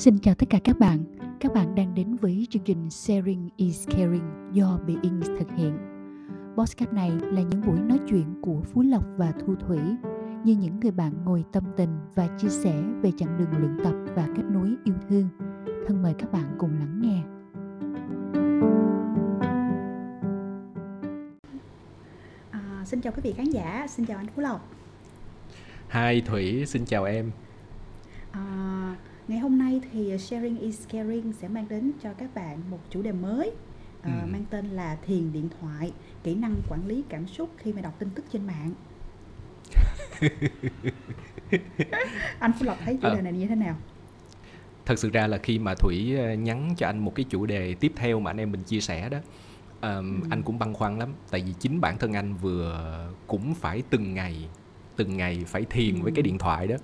Xin chào tất cả các bạn. Các bạn đang đến với chương trình Sharing is Caring do Being thực hiện. Podcast này là những buổi nói chuyện của Phú Lộc và Thu Thủy như những người bạn ngồi tâm tình và chia sẻ về chặng đường luyện tập và kết nối yêu thương. Thân mời các bạn cùng lắng nghe. À, xin chào quý vị khán giả, xin chào anh Phú Lộc. Hai Thủy, xin chào em. À, ngày hôm nay thì Sharing is Caring sẽ mang đến cho các bạn một chủ đề mới à, Ừ. mang tên là thiền điện thoại, kỹ năng quản lý cảm xúc khi mà đọc tin tức trên mạng. anh Phú Lộc thấy chủ Ờ. đề này như thế nào? Thật sự ra là khi mà Thủy ờ, nhắn cho anh một cái chủ đề tiếp theo mà anh em mình chia sẻ đó, ờm, Ừ. anh cũng băn khoăn lắm. Tại vì chính bản thân anh vừa cũng phải từng ngày, từng ngày phải thiền với cái Ừ. điện thoại đó.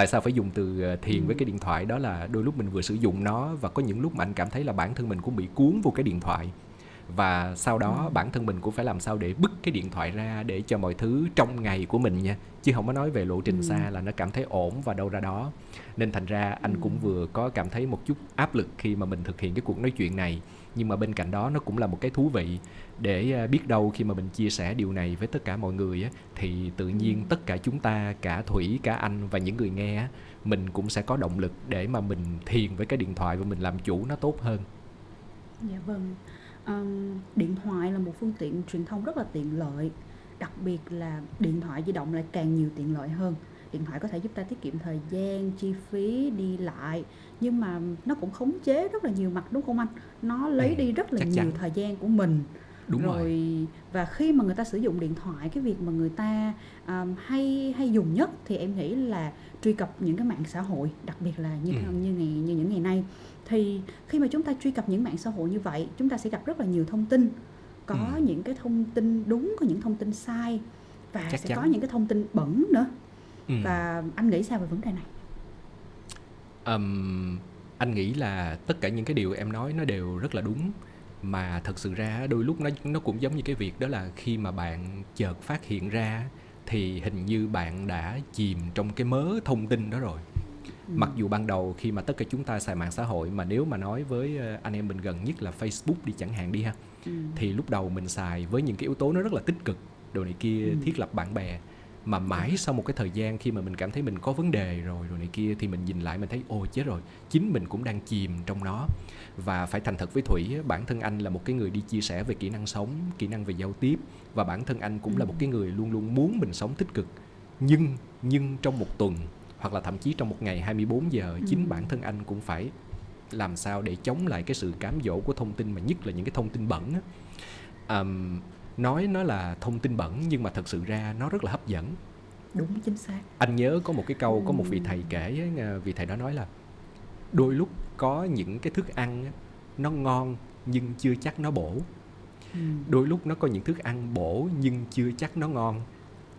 Tại sao phải dùng từ ờ, thiền Ừ. với cái điện thoại đó là đôi lúc mình vừa sử dụng nó và có những lúc mà anh cảm thấy là bản thân mình cũng bị cuốn vô cái điện thoại. Và sau đó Ừ. bản thân mình cũng phải làm sao để bứt cái điện thoại ra để cho mọi thứ trong ngày của mình nha. Chứ không có nói về lộ trình Ừ. xa là nó cảm thấy ổn và đâu ra đó. Nên thành ra anh Ừ. cũng vừa có cảm thấy một chút áp lực khi mà mình thực hiện cái cuộc nói chuyện này. Nhưng mà bên cạnh đó nó cũng là một cái thú vị để à, biết đâu khi mà mình chia sẻ điều này với tất cả mọi người á thì tự nhiên Ừ. tất cả chúng ta cả Thủy, cả anh và những người nghe á mình cũng sẽ có động lực để mà mình thiền với cái điện thoại và mình làm chủ nó tốt hơn. Dạ vâng. Ờm, điện thoại là một phương tiện truyền thông rất là tiện lợi, đặc biệt là điện thoại di động lại càng nhiều tiện lợi hơn. Điện thoại có thể giúp ta tiết kiệm thời gian, chi phí đi lại, nhưng mà nó cũng khống chế rất là nhiều mặt đúng không anh? Nó lấy Ừ, đi rất là nhiều chắn. thời gian của mình. Đúng rồi. rồi và khi mà người ta sử dụng điện thoại cái việc mà người ta um, hay hay dùng nhất thì em nghĩ là truy cập những cái mạng xã hội đặc biệt là như Ừ. như ngày như những ngày nay thì khi mà chúng ta truy cập những mạng xã hội như vậy chúng ta sẽ gặp rất là nhiều thông tin có Ừ. những cái thông tin đúng có những thông tin sai và Chắc sẽ chắn. có những cái thông tin bẩn nữa Ừ. và anh nghĩ sao về vấn đề này Ừm, anh nghĩ là tất cả những cái điều em nói nó đều rất là đúng mà thật sự ra đôi lúc nó nó cũng giống như cái việc đó là khi mà bạn chợt phát hiện ra thì hình như bạn đã chìm trong cái mớ thông tin đó rồi. Ừ. Mặc dù ban đầu khi mà tất cả chúng ta xài mạng xã hội mà nếu mà nói với ờ, anh em mình gần nhất là Facebook đi chẳng hạn đi ha Ừ. thì lúc đầu mình xài với những cái yếu tố nó rất là tích cực đồ này kia Ừ. thiết lập bạn bè mà mãi sau một cái thời gian khi mà mình cảm thấy mình có vấn đề rồi rồi này kia thì mình nhìn lại mình thấy ôi chết rồi chính mình cũng đang chìm trong nó và phải thành thật với thủy bản thân anh là một cái người đi chia sẻ về kỹ năng sống kỹ năng về giao tiếp và bản thân anh cũng là Ừ. một cái người luôn luôn muốn mình sống tích cực nhưng nhưng trong một tuần hoặc là thậm chí trong một ngày 24 giờ Ừ. chính bản thân anh cũng phải làm sao để chống lại cái sự cám dỗ của thông tin mà nhất là những cái thông tin bẩn á. Ờm, nói nó là thông tin bẩn nhưng mà thật sự ra nó rất là hấp dẫn. Đúng chính xác. Anh nhớ có một cái câu có một vị thầy kể à, vị thầy đó nói là đôi lúc có những cái thức ăn nó ngon nhưng chưa chắc nó bổ. Ừ. đôi lúc nó có những thức ăn bổ nhưng chưa chắc nó ngon.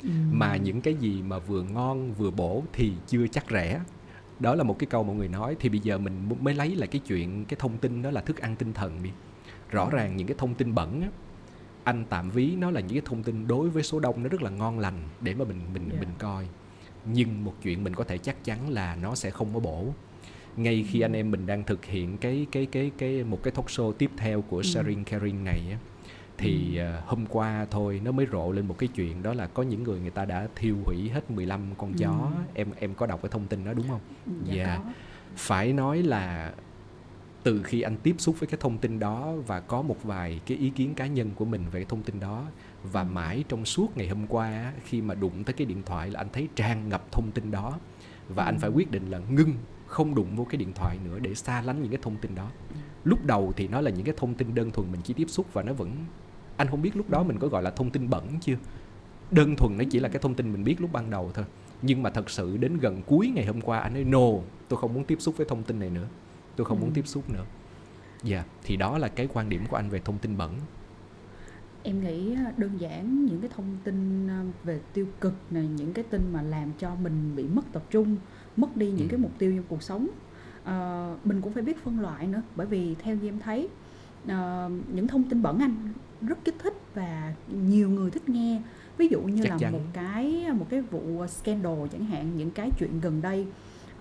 Ừ. mà những cái gì mà vừa ngon vừa bổ thì chưa chắc rẻ. Đó là một cái câu mọi người nói. Thì bây giờ mình mới lấy lại cái chuyện cái thông tin đó là thức ăn tinh thần đi. Rõ ràng những cái thông tin bẩn á anh tạm ví nó là những cái thông tin đối với số đông nó rất là ngon lành để mà mình mình Dạ. mình coi nhưng một chuyện mình có thể chắc chắn là nó sẽ không có bổ ngay khi anh em mình đang thực hiện cái cái cái cái một cái talk show tiếp theo của Ừ. Sharing Caring này á thì ờ, hôm qua thôi nó mới rộ lên một cái chuyện đó là có những người người ta đã thiêu hủy hết 15 con chó Ừ. em em có đọc cái thông tin đó đúng không dạ dạ. có. phải nói là từ khi anh tiếp xúc với cái thông tin đó và có một vài cái ý kiến cá nhân của mình về cái thông tin đó và mãi trong suốt ngày hôm qua khi mà đụng tới cái điện thoại là anh thấy tràn ngập thông tin đó và anh Ừ. phải quyết định là ngưng không đụng vô cái điện thoại nữa để xa lánh những cái thông tin đó. Lúc đầu thì nó là những cái thông tin đơn thuần mình chỉ tiếp xúc và nó vẫn anh không biết lúc đó mình có gọi là thông tin bẩn chưa? Đơn thuần nó chỉ là cái thông tin mình biết lúc ban đầu thôi. Nhưng mà thật sự đến gần cuối ngày hôm qua anh nói no tôi không muốn tiếp xúc với thông tin này nữa tôi không muốn Ừ. tiếp xúc nữa dạ thì đó là cái quan điểm của anh về thông tin bẩn Em nghĩ á, đơn giản những cái thông tin à, về tiêu cực này, những cái tin mà làm cho mình bị mất tập trung, mất đi những Ừ. cái mục tiêu trong cuộc sống. Ờ, mình cũng phải biết phân loại nữa, bởi vì theo như em thấy ờ, những thông tin bẩn anh rất kích thích và nhiều người thích nghe. Ví dụ như Chắc là chắn. một cái một cái vụ scandal chẳng hạn, những cái chuyện gần đây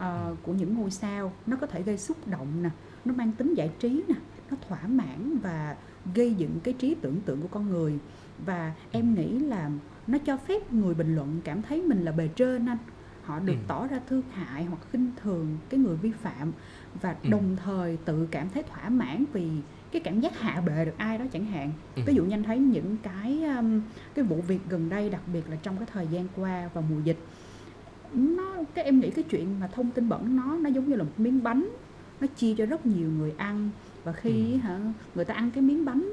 ờ, của những ngôi sao nó có thể gây xúc động nè nó mang tính giải trí nè nó thỏa mãn và gây dựng cái trí tưởng tượng của con người và em nghĩ là nó cho phép người bình luận cảm thấy mình là bề trên anh họ được Ừ. tỏ ra thương hại hoặc khinh thường cái người vi phạm và Ừ. đồng thời tự cảm thấy thỏa mãn vì cái cảm giác hạ bệ được ai đó chẳng hạn Ừ. ví dụ như anh thấy những cái um, cái vụ việc gần đây đặc biệt là trong cái thời gian qua và mùa dịch nó cái em nghĩ cái chuyện mà thông tin bẩn nó nó giống như là một miếng bánh nó chia cho rất nhiều người ăn và khi Ừ. hả người ta ăn cái miếng bánh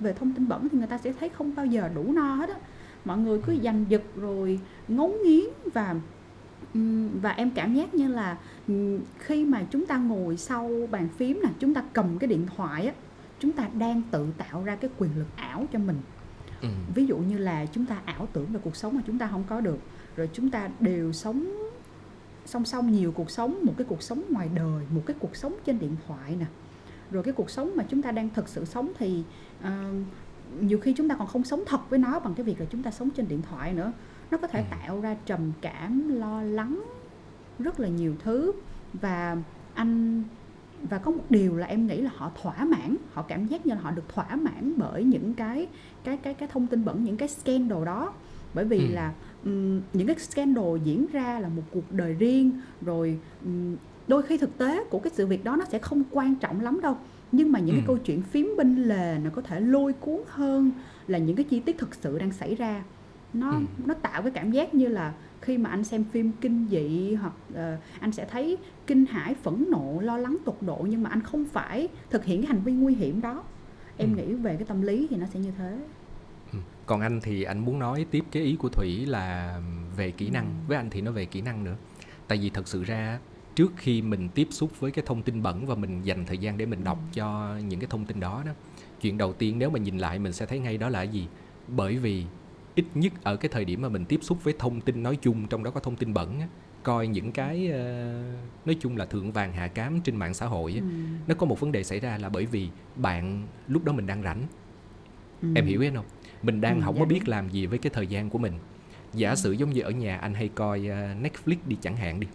về thông tin bẩn thì người ta sẽ thấy không bao giờ đủ no hết á mọi người cứ giành giật rồi ngấu nghiến và và em cảm giác như là khi mà chúng ta ngồi sau bàn phím nè chúng ta cầm cái điện thoại á chúng ta đang tự tạo ra cái quyền lực ảo cho mình Ừ. ví dụ như là chúng ta ảo tưởng về cuộc sống mà chúng ta không có được rồi chúng ta đều sống song song nhiều cuộc sống một cái cuộc sống ngoài đời một cái cuộc sống trên điện thoại nè rồi cái cuộc sống mà chúng ta đang thực sự sống thì ờ, nhiều khi chúng ta còn không sống thật với nó bằng cái việc là chúng ta sống trên điện thoại nữa nó có thể Ừ. tạo ra trầm cảm lo lắng rất là nhiều thứ và anh và có một điều là em nghĩ là họ thỏa mãn họ cảm giác như là họ được thỏa mãn bởi những cái cái cái cái thông tin bẩn những cái scandal đó bởi vì Ừ. là ừm, những cái scandal diễn ra là một cuộc đời riêng rồi ừm, đôi khi thực tế của cái sự việc đó nó sẽ không quan trọng lắm đâu nhưng mà những cái Ừ. câu chuyện phím binh lề nó có thể lôi cuốn hơn là những cái chi tiết thực sự đang xảy ra nó Ừ. nó tạo cái cảm giác như là khi mà anh xem phim kinh dị hoặc ờ, anh sẽ thấy kinh hãi phẫn nộ lo lắng tột độ nhưng mà anh không phải thực hiện cái hành vi nguy hiểm đó em Ừ. nghĩ về cái tâm lý thì nó sẽ như thế. Còn anh thì anh muốn nói tiếp cái ý của Thủy là về kỹ năng. Ừ. Với anh thì nó về kỹ năng nữa. Tại vì thật sự ra trước khi mình tiếp xúc với cái thông tin bẩn và mình dành thời gian để mình đọc Ừ. cho những cái thông tin đó đó. Chuyện đầu tiên nếu mà nhìn lại mình sẽ thấy ngay đó là gì? Bởi vì ít nhất ở cái thời điểm mà mình tiếp xúc với thông tin nói chung trong đó có thông tin bẩn á, coi những cái ờ, nói chung là thượng vàng hạ cám trên mạng xã hội á, Ừ. nó có một vấn đề xảy ra là bởi vì bạn lúc đó mình đang rảnh Ừ. em hiểu em không mình đang Ừ, không dạ có biết làm gì với cái thời gian của mình. Giả sử giống như ở nhà anh hay coi ờ, Netflix đi chẳng hạn đi.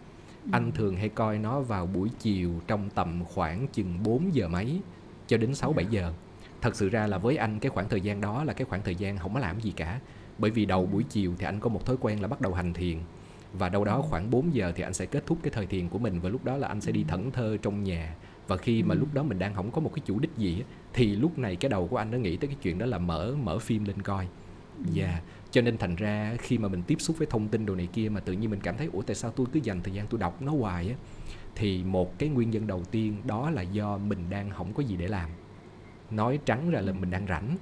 Ừ. anh thường hay coi nó vào buổi chiều trong tầm khoảng chừng 4 giờ mấy cho đến 6 7 giờ. Thật sự ra là với anh cái khoảng thời gian đó là cái khoảng thời gian không có làm gì cả. Bởi vì đầu buổi chiều thì anh có một thói quen là bắt đầu hành thiền. Và đâu đó khoảng 4 giờ thì anh sẽ kết thúc cái thời thiền của mình và lúc đó là anh sẽ đi thẫn thơ trong nhà và khi mà Ừ. lúc đó mình đang không có một cái chủ đích gì thì lúc này cái đầu của anh nó nghĩ tới cái chuyện đó là mở mở phim lên coi. Dạ, cho nên thành ra khi mà mình tiếp xúc với thông tin đồ này kia mà tự nhiên mình cảm thấy ủa tại sao tôi cứ dành thời gian tôi đọc nó hoài á thì một cái nguyên nhân đầu tiên đó là do mình đang không có gì để làm. Nói trắng ra là mình đang rảnh.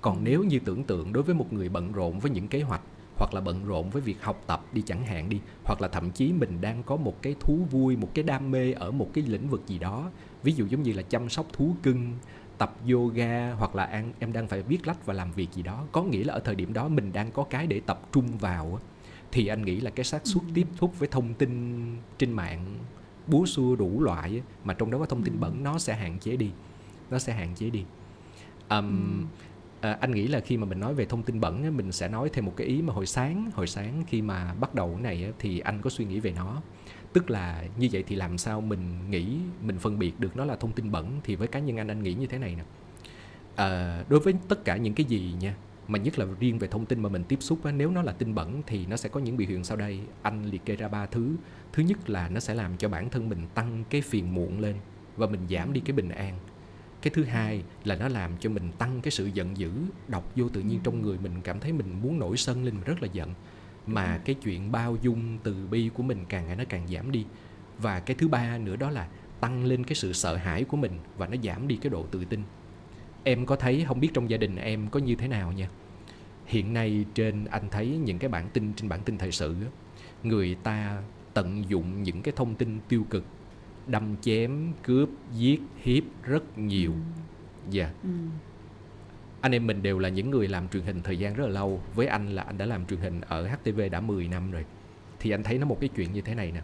Còn nếu như tưởng tượng đối với một người bận rộn với những kế hoạch hoặc là bận rộn với việc học tập đi chẳng hạn đi hoặc là thậm chí mình đang có một cái thú vui một cái đam mê ở một cái lĩnh vực gì đó ví dụ giống như là chăm sóc thú cưng tập yoga hoặc là an, em đang phải viết lách và làm việc gì đó có nghĩa là ở thời điểm đó mình đang có cái để tập trung vào thì anh nghĩ là cái xác suất Ừ. tiếp xúc với thông tin trên mạng búa xua đủ loại mà trong đó có thông tin Ừ. bẩn nó sẽ hạn chế đi nó sẽ hạn chế đi Ừ à, anh nghĩ là khi mà mình nói về thông tin bẩn á, mình sẽ nói thêm một cái ý mà hồi sáng hồi sáng khi mà bắt đầu cái này á, thì anh có suy nghĩ về nó. Tức là như vậy thì làm sao mình nghĩ mình phân biệt được nó là thông tin bẩn thì với cá nhân anh anh nghĩ như thế này nè. À, đối với tất cả những cái gì nha mà nhất là riêng về thông tin mà mình tiếp xúc á, nếu nó là tin bẩn thì nó sẽ có những biểu hiện sau đây. Anh liệt kê ra ba thứ. Thứ nhất là nó sẽ làm cho bản thân mình tăng cái phiền muộn lên và mình giảm đi cái bình an cái thứ hai là nó làm cho mình tăng cái sự giận dữ đọc vô tự nhiên trong người mình cảm thấy mình muốn nổi sân lên mình rất là giận. Mà cái chuyện bao dung từ bi của mình càng ngày nó càng giảm đi. Và cái thứ ba nữa đó là tăng lên cái sự sợ hãi của mình và nó giảm đi cái độ tự tin. Em có thấy không biết trong gia đình em có như thế nào nha? Hiện nay trên anh thấy những cái bản tin trên bản tin thời sự người ta tận dụng những cái thông tin tiêu cực đâm chém cướp giết hiếp rất nhiều. Dạ. Ừ. anh em mình đều là những người làm truyền hình thời gian rất là lâu. Với anh là anh đã làm truyền hình ở HTV đã 10 năm rồi. Thì anh thấy nó một cái chuyện như thế này nè.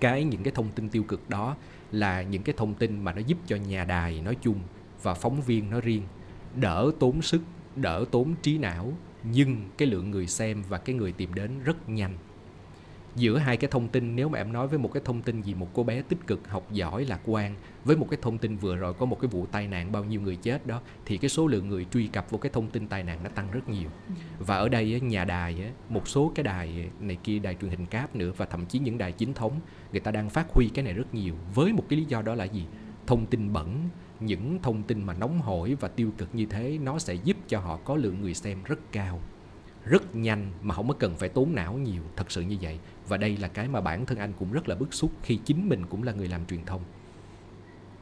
Cái những cái thông tin tiêu cực đó là những cái thông tin mà nó giúp cho nhà đài nói chung và phóng viên nói riêng đỡ tốn sức đỡ tốn trí não. Nhưng cái lượng người xem và cái người tìm đến rất nhanh giữa hai cái thông tin. Nếu mà em nói với một cái thông tin gì, một cô bé tích cực học giỏi lạc quan, với một cái thông tin vừa rồi có một cái vụ tai nạn bao nhiêu người chết đó, thì cái số lượng người truy cập vào cái thông tin tai nạn nó tăng rất nhiều. Và ở đây nhà đài một số cái đài này kia, đài truyền hình cáp nữa, và thậm chí những đài chính thống, người ta đang phát huy cái này rất nhiều, với một cái lý do đó là gì? Thông tin bẩn, những thông tin mà nóng hổi và tiêu cực như thế, nó sẽ giúp cho họ có lượng người xem rất cao rất nhanh mà không có cần phải tốn não nhiều. Thật sự như vậy. Và đây là cái mà bản thân anh cũng rất là bức xúc khi chính mình cũng là người làm truyền thông.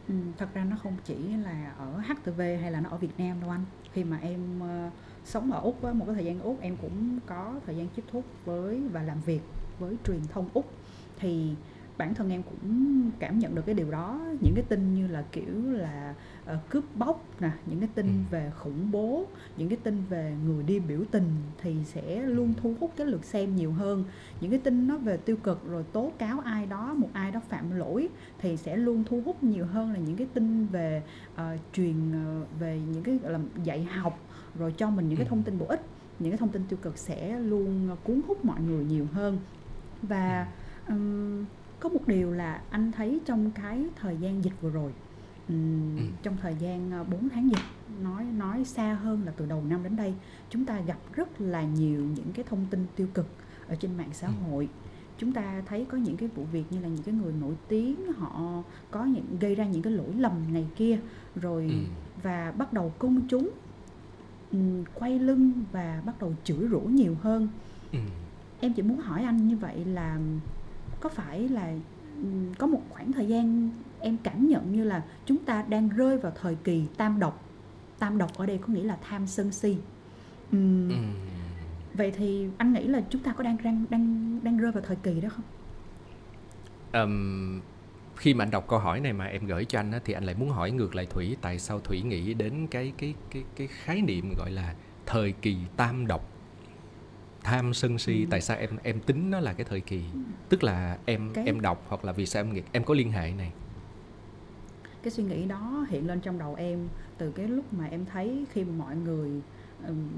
Ừ, thật ra nó không chỉ là ở HTV hay là nó ở Việt Nam đâu anh. Khi mà em uh, sống ở úc một cái thời gian úc em cũng có thời gian tiếp xúc với và làm việc với truyền thông úc. Thì bản thân em cũng cảm nhận được cái điều đó. Những cái tin như là kiểu là uh, cướp bóc nè những cái tin ừ. về khủng bố những cái tin về người đi biểu tình thì sẽ luôn thu hút cái lượt xem nhiều hơn những cái tin nó về tiêu cực rồi tố cáo ai đó một ai đó phạm lỗi thì sẽ luôn thu hút nhiều hơn là những cái tin về uh, truyền uh, về những cái gọi là dạy học rồi cho mình những cái ừ. thông tin bổ ích những cái thông tin tiêu cực sẽ luôn cuốn hút mọi người nhiều hơn và um, có một điều là anh thấy trong cái thời gian dịch vừa rồi ừ. trong thời gian 4 ờ, tháng dịch nói nói xa hơn là từ đầu năm đến đây chúng ta gặp rất là nhiều những cái thông tin tiêu cực ở trên mạng xã ừ. hội chúng ta thấy có những cái vụ việc như là những cái người nổi tiếng họ có những gây ra những cái lỗi lầm này kia rồi ừ. và bắt đầu công chúng um, quay lưng và bắt đầu chửi rủa nhiều hơn ừ. em chỉ muốn hỏi anh như vậy là có phải là có một khoảng thời gian em cảm nhận như là chúng ta đang rơi vào thời kỳ tam độc. Tam độc ở đây có nghĩa là tham sân si. Uhm, ừ. vậy thì anh nghĩ là chúng ta có đang đang đang đang rơi vào thời kỳ đó không? Um, khi mà anh đọc câu hỏi này mà em gửi cho anh á, thì anh lại muốn hỏi ngược lại thủy tại sao thủy nghĩ đến cái cái cái cái khái niệm gọi là thời kỳ tam độc? Tham sân si ừ. tại sao em em tính nó là cái thời kỳ? Ừ. tức là em cái... em đọc hoặc là vì sao em em có liên hệ này cái suy nghĩ đó hiện lên trong đầu em từ cái lúc mà em thấy khi mọi người um,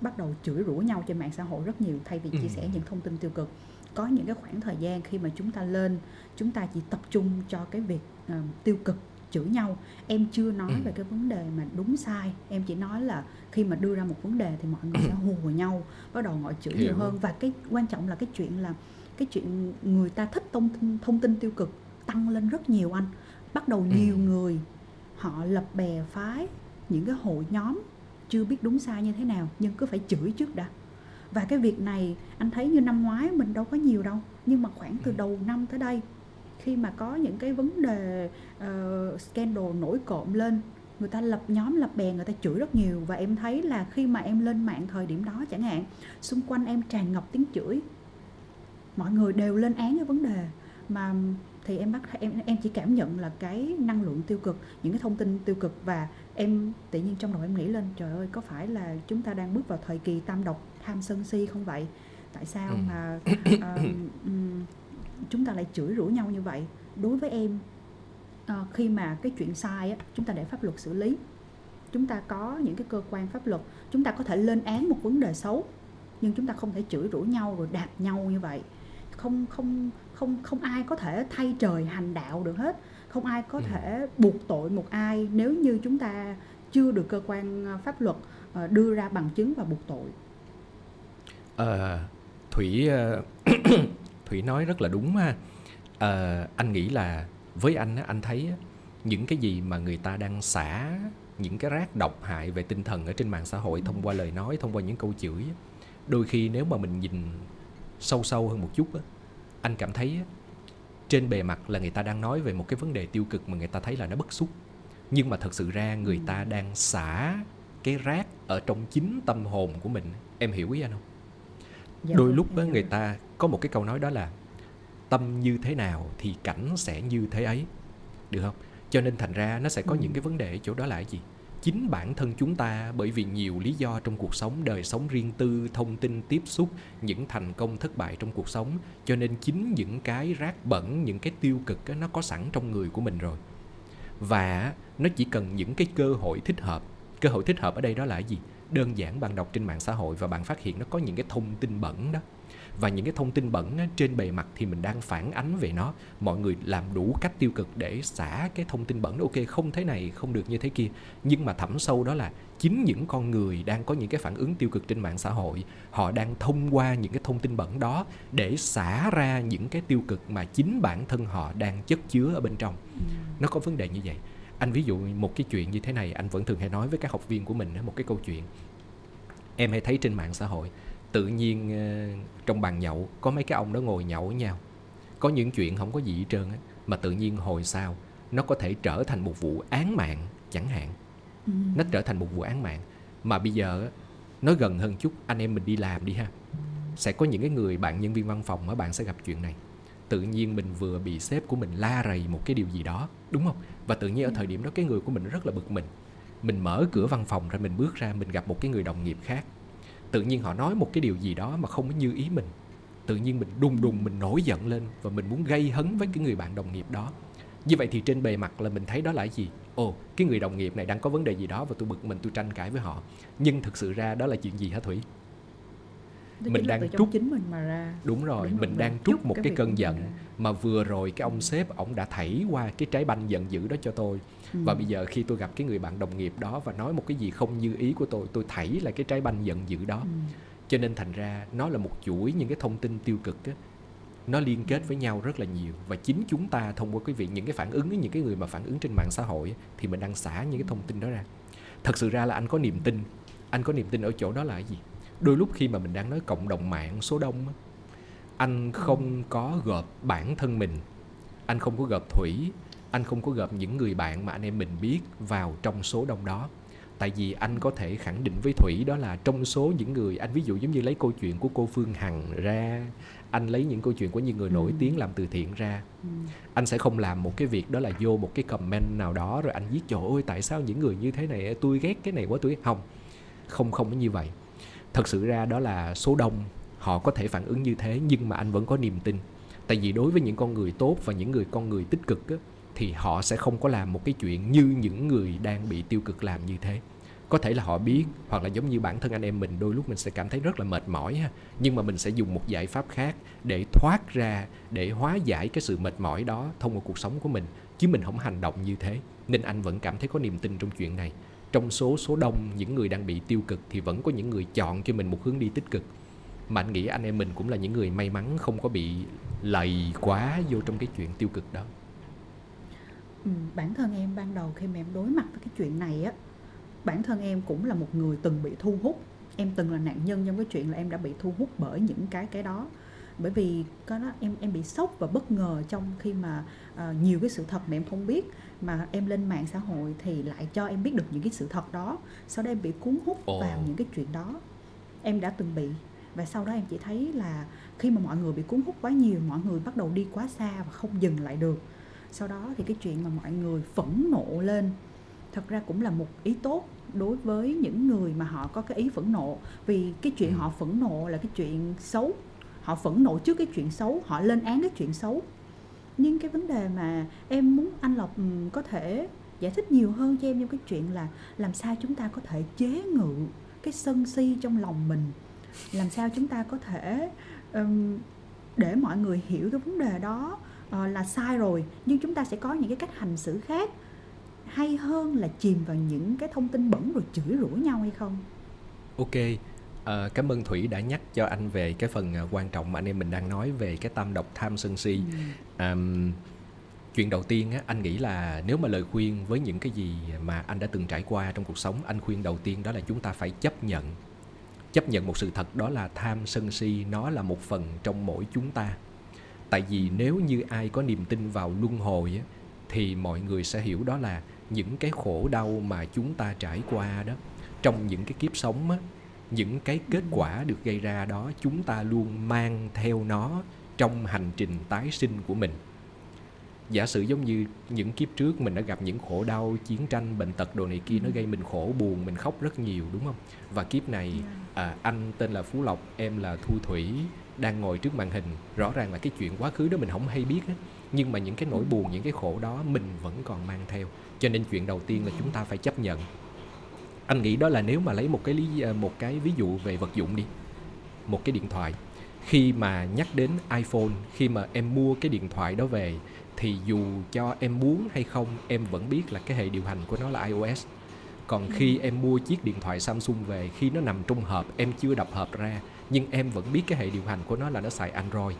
bắt đầu chửi rủa nhau trên mạng xã hội rất nhiều thay vì chia ừ. sẻ những thông tin tiêu cực. Có những cái khoảng thời gian khi mà chúng ta lên chúng ta chỉ tập trung cho cái việc uh, tiêu cực chửi nhau. Em chưa nói ừ. về cái vấn đề mà đúng sai em chỉ nói là khi mà đưa ra một vấn đề thì mọi người sẽ hùa nhau bắt đầu gọi chửi nhiều hơn. Và cái quan trọng là cái chuyện là cái chuyện người ta thích thông tin thông tin tiêu cực tăng lên rất nhiều anh bắt đầu nhiều ừ. người họ lập bè phái những cái hội nhóm chưa biết đúng sai như thế nào nhưng cứ phải chửi trước đã và cái việc này anh thấy như năm ngoái mình đâu có nhiều đâu nhưng mà khoảng từ ừ. đầu năm tới đây khi mà có những cái vấn đề uh, scandal nổi cộm lên người ta lập nhóm lập bè người ta chửi rất nhiều và em thấy là khi mà em lên mạng thời điểm đó chẳng hạn xung quanh em tràn ngập tiếng chửi mọi người đều lên án cái vấn đề mà thì em bắt em em chỉ cảm nhận là cái năng lượng tiêu cực những cái thông tin tiêu cực và em tự nhiên trong đầu em nghĩ lên trời ơi có phải là chúng ta đang bước vào thời kỳ tam độc tham sân si không vậy? Tại sao ừ. mà uh, chúng ta lại chửi rủa nhau như vậy? Đối với em uh, khi mà cái chuyện sai á, chúng ta để pháp luật xử lý. Chúng ta có những cái cơ quan pháp luật chúng ta có thể lên án một vấn đề xấu nhưng chúng ta không thể chửi rủa nhau rồi đạp nhau như vậy không không không không ai có thể thay trời hành đạo được hết. Không ai có ừ. thể buộc tội một ai nếu như chúng ta chưa được cơ quan ờ, pháp luật uh, đưa ra bằng chứng và buộc tội. À, thủy thủy nói rất là đúng ha. À, anh nghĩ là với anh anh thấy những cái gì mà người ta đang xả những cái rác độc hại về tinh thần ở trên mạng xã hội thông qua lời nói thông qua những câu chửi đôi khi nếu mà mình nhìn sâu sâu hơn một chút anh cảm thấy trên bề mặt là người ta đang nói về một cái vấn đề tiêu cực mà người ta thấy là nó bức xúc. Nhưng mà thật sự ra người ta đang xả cái rác ở trong chính tâm hồn của mình. Em hiểu ý anh không? Dạ, đôi vâng, lúc á, người ta có một cái câu nói đó là tâm như thế nào thì cảnh sẽ như thế ấy. Được không? Cho nên thành ra nó sẽ có ừ. những cái vấn đề ở chỗ đó là cái gì chính bản thân chúng ta bởi vì nhiều lý do trong cuộc sống, đời sống riêng tư, thông tin tiếp xúc, những thành công thất bại trong cuộc sống. Cho nên chính những cái rác bẩn, những cái tiêu cực nó có sẵn trong người của mình rồi. Và nó chỉ cần những cái cơ hội thích hợp. Cơ hội thích hợp ở đây đó là gì? Đơn giản bạn đọc trên mạng xã hội và bạn phát hiện nó có những cái thông tin bẩn đó và những cái thông tin bẩn á, trên bề mặt thì mình đang phản ánh về nó. Mọi người làm đủ cách tiêu cực để xả cái thông tin bẩn ok không thế này không được như thế kia. Nhưng mà thẳm sâu đó là chính những con người đang có những cái phản ứng tiêu cực trên mạng xã hội họ đang thông qua những cái thông tin bẩn đó để xả ra những cái tiêu cực mà chính bản thân họ đang chất chứa ở bên trong. Nó có vấn đề như vậy. Anh ví dụ một cái chuyện như thế này anh vẫn thường hay nói với các học viên của mình một cái câu chuyện. Em hay thấy trên mạng xã hội tự nhiên ờ, trong bàn nhậu có mấy cái ông đó ngồi nhậu với nhau. Có những chuyện không có gì hết trơn á mà tự nhiên hồi sau nó có thể trở thành một vụ án mạng chẳng hạn. Ừ. nó trở thành một vụ án mạng. Mà bây giờ nói gần hơn chút anh em mình đi làm đi ha. Sẽ có những cái người bạn nhân viên văn phòng á bạn sẽ gặp chuyện này. Tự nhiên mình vừa bị sếp của mình la rầy một cái điều gì đó đúng không? Và tự nhiên ở thời điểm đó cái người của mình rất là bực mình. Mình mở cửa văn phòng ra mình bước ra mình gặp một cái người đồng nghiệp khác tự nhiên họ nói một cái điều gì đó mà không có như ý mình. Tự nhiên mình đùng đùng mình nổi giận lên và mình muốn gây hấn với cái người bạn đồng nghiệp đó. Như vậy thì trên bề mặt là mình thấy đó là gì? Ồ, cái người đồng nghiệp này đang có vấn đề gì đó và tôi bực mình, tôi tranh cãi với họ. Nhưng thực sự ra đó là chuyện gì hả thủy? Đó mình là đang trút- chính mình mà ra. Đúng rồi Đúng rồi, mình đang trút một cái cơn giận mà vừa rồi cái ông sếp ông đã thảy qua cái trái banh giận dữ đó cho tôi. Ừ. và bây giờ khi tôi gặp cái người bạn đồng nghiệp đó và nói một cái gì không như ý của tôi tôi thảy lại cái trái banh giận dữ đó. Ừ. cho nên thành ra nó là một chuỗi những cái thông tin tiêu cực á. Nó liên kết với nhau rất là nhiều. Và chính chúng ta thông qua cái việc những cái phản ứng những cái người mà phản ứng trên mạng xã hội thì mình đang xả những cái thông tin đó ra. Thật sự ra là anh có niềm tin. Anh có niềm tin ở chỗ đó là cái gì đôi lúc khi mà mình đang nói cộng đồng mạng số đông anh không có gộp bản thân mình. Anh không có gộp thủy anh không có gộp những người bạn mà anh em mình biết vào trong số đông đó. Tại vì anh có thể khẳng định với thủy đó là trong số những người anh ví dụ giống như lấy câu chuyện của cô phương hằng ra anh lấy những câu chuyện của những người nổi Ừ. tiếng làm từ thiện ra. Ừ. anh sẽ không làm một cái việc đó là vô một cái comment nào đó rồi anh viết trời ơi tại sao những người như thế này tôi ghét cái này quá tôi không không không như vậy thật sự ra đó là số đông họ có thể phản ứng như thế nhưng mà anh vẫn có niềm tin. Tại vì đối với những con người tốt và những người con người tích cực á, thì họ sẽ không có làm một cái chuyện như những người đang bị tiêu cực làm như thế. Có thể là họ biết hoặc là giống như bản thân anh em mình đôi lúc mình sẽ cảm thấy rất là mệt mỏi ha. Nhưng mà mình sẽ dùng một giải pháp khác để thoát ra để hóa giải cái sự mệt mỏi đó thông qua cuộc sống của mình. Chứ mình không hành động như thế nên anh vẫn cảm thấy có niềm tin trong chuyện này trong số số đông những người đang bị tiêu cực thì vẫn có những người chọn cho mình một hướng đi tích cực. Mà anh nghĩ anh em mình cũng là những người may mắn không có bị lầy quá vô trong cái chuyện tiêu cực đó. Ừ, bản thân em ban đầu khi mà em đối mặt với cái chuyện này á bản thân em cũng là một người từng bị thu hút. Em từng là nạn nhân trong cái chuyện là em đã bị thu hút bởi những cái cái đó. Bởi vì có đó em em bị sốc và bất ngờ trong khi mà uh, nhiều cái sự thật mà em không biết mà em lên mạng xã hội thì lại cho em biết được những cái sự thật đó. Sau đó em bị cuốn hút Ồ. vào những cái chuyện đó. Em đã từng bị. Và sau đó em chỉ thấy là khi mà mọi người bị cuốn hút quá nhiều mọi người bắt đầu đi quá xa và không dừng lại được. Sau đó thì cái chuyện mà mọi người phẫn nộ lên thật ra cũng là một ý tốt đối với những người mà họ có cái ý phẫn nộ. Vì cái chuyện Ừ. họ phẫn nộ là cái chuyện xấu. Họ phẫn nộ trước cái chuyện xấu họ lên án cái chuyện xấu nhưng cái vấn đề mà em muốn anh lộc ừ, có thể giải thích nhiều hơn cho em trong cái chuyện là làm sao chúng ta có thể chế ngự cái sân si trong lòng mình? Làm sao chúng ta có thể um, để mọi người hiểu cái vấn đề đó uh, là sai rồi nhưng chúng ta sẽ có những cái cách hành xử khác? Hay hơn là chìm vào những cái thông tin bẩn rồi chửi rủa nhau hay không? Ok, ờ, cảm ơn Thủy đã nhắc cho anh về cái phần ờ, quan trọng mà anh em mình đang nói về cái tam độc tham sân si. Àm, chuyện đầu tiên á, anh nghĩ là nếu mà lời khuyên với những cái gì mà anh đã từng trải qua trong cuộc sống, anh khuyên đầu tiên đó là chúng ta phải chấp nhận. Chấp nhận một sự thật đó là tham sân si nó là một phần trong mỗi chúng ta. Tại vì nếu như ai có niềm tin vào luân hồi á, thì mọi người sẽ hiểu đó là những cái khổ đau mà chúng ta trải qua đó trong những cái kiếp sống á, những cái kết quả được gây ra đó chúng ta luôn mang theo nó trong hành trình tái sinh của mình. Giả sử giống như những kiếp trước mình đã gặp những khổ đau chiến tranh bệnh tật đồ này kia nó gây mình khổ buồn mình khóc rất nhiều đúng không? Và kiếp này à, anh tên là phú lộc em là thu thủy đang ngồi trước màn hình. Rõ ràng là cái chuyện quá khứ đó mình không hay biết á. Nhưng mà những cái nỗi buồn những cái khổ đó mình vẫn còn mang theo. Cho nên chuyện đầu tiên là chúng ta phải chấp nhận anh nghĩ đó là nếu mà lấy một cái lý một cái ví dụ về vật dụng đi một cái điện thoại. Khi mà nhắc đến iPhone khi mà em mua cái điện thoại đó về thì dù cho em muốn hay không em vẫn biết là cái hệ điều hành của nó là iOS. Còn khi em mua chiếc điện thoại Samsung về khi nó nằm trong hộp em chưa đập hộp ra nhưng em vẫn biết cái hệ điều hành của nó là nó xài Android.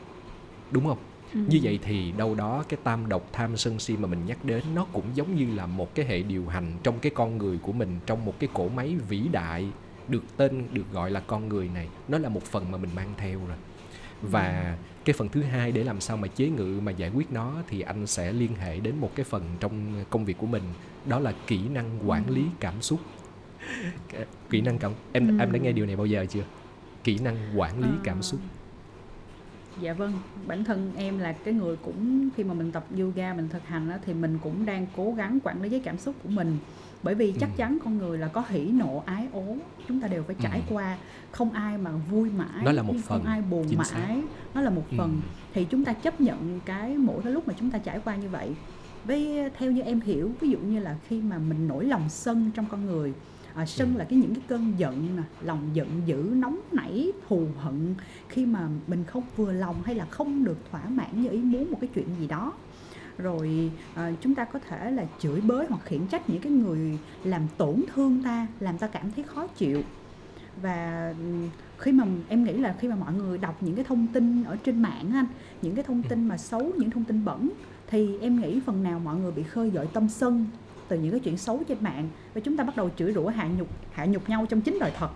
Đúng không Ừ. như vậy thì đâu đó cái tam độc tham sân si mà mình nhắc đến nó cũng giống như là một cái hệ điều hành trong cái con người của mình trong một cái cỗ máy vĩ đại được tên được gọi là con người này. Nó là một phần mà mình mang theo rồi. Và cái phần thứ hai để làm sao mà chế ngự mà giải quyết nó thì anh sẽ liên hệ đến một cái phần trong công việc của mình đó là kỹ năng quản lý cảm xúc. Kỹ năng cảm em Ừ. em đã nghe điều này bao giờ chưa? Kỹ năng quản lý cảm xúc Dạ vâng, bản thân em là cái người cũng khi mà mình tập yoga mình thực hành á, thì mình cũng đang cố gắng quản lý cái cảm xúc của mình bởi vì chắc Ừ. chắn con người là có hỉ nộ ái ố chúng ta đều phải trải Ừ. qua không ai mà vui mãi Nó là một không phần, ai buồn chính mãi xác. nó là một Ừ. phần thì chúng ta chấp nhận cái mỗi cái lúc mà chúng ta trải qua như vậy với theo như em hiểu ví dụ như là khi mà mình nổi lòng sân trong con người à, sân là cái những cái cơn giận nè lòng giận dữ nóng nảy thù hận. Khi mà mình không vừa lòng hay là không được thỏa mãn như ý muốn một cái chuyện gì đó. Rồi à, chúng ta có thể là chửi bới hoặc khiển trách những cái người làm tổn thương ta làm ta cảm thấy khó chịu. Và khi mà em nghĩ là khi mà mọi người đọc những cái thông tin ở trên mạng anh những cái thông tin mà xấu những thông tin bẩn thì em nghĩ phần nào mọi người bị khơi gợi tâm sân từ những cái chuyện xấu trên mạng và chúng ta bắt đầu chửi rủa hạ nhục hạ nhục nhau trong chính đời thật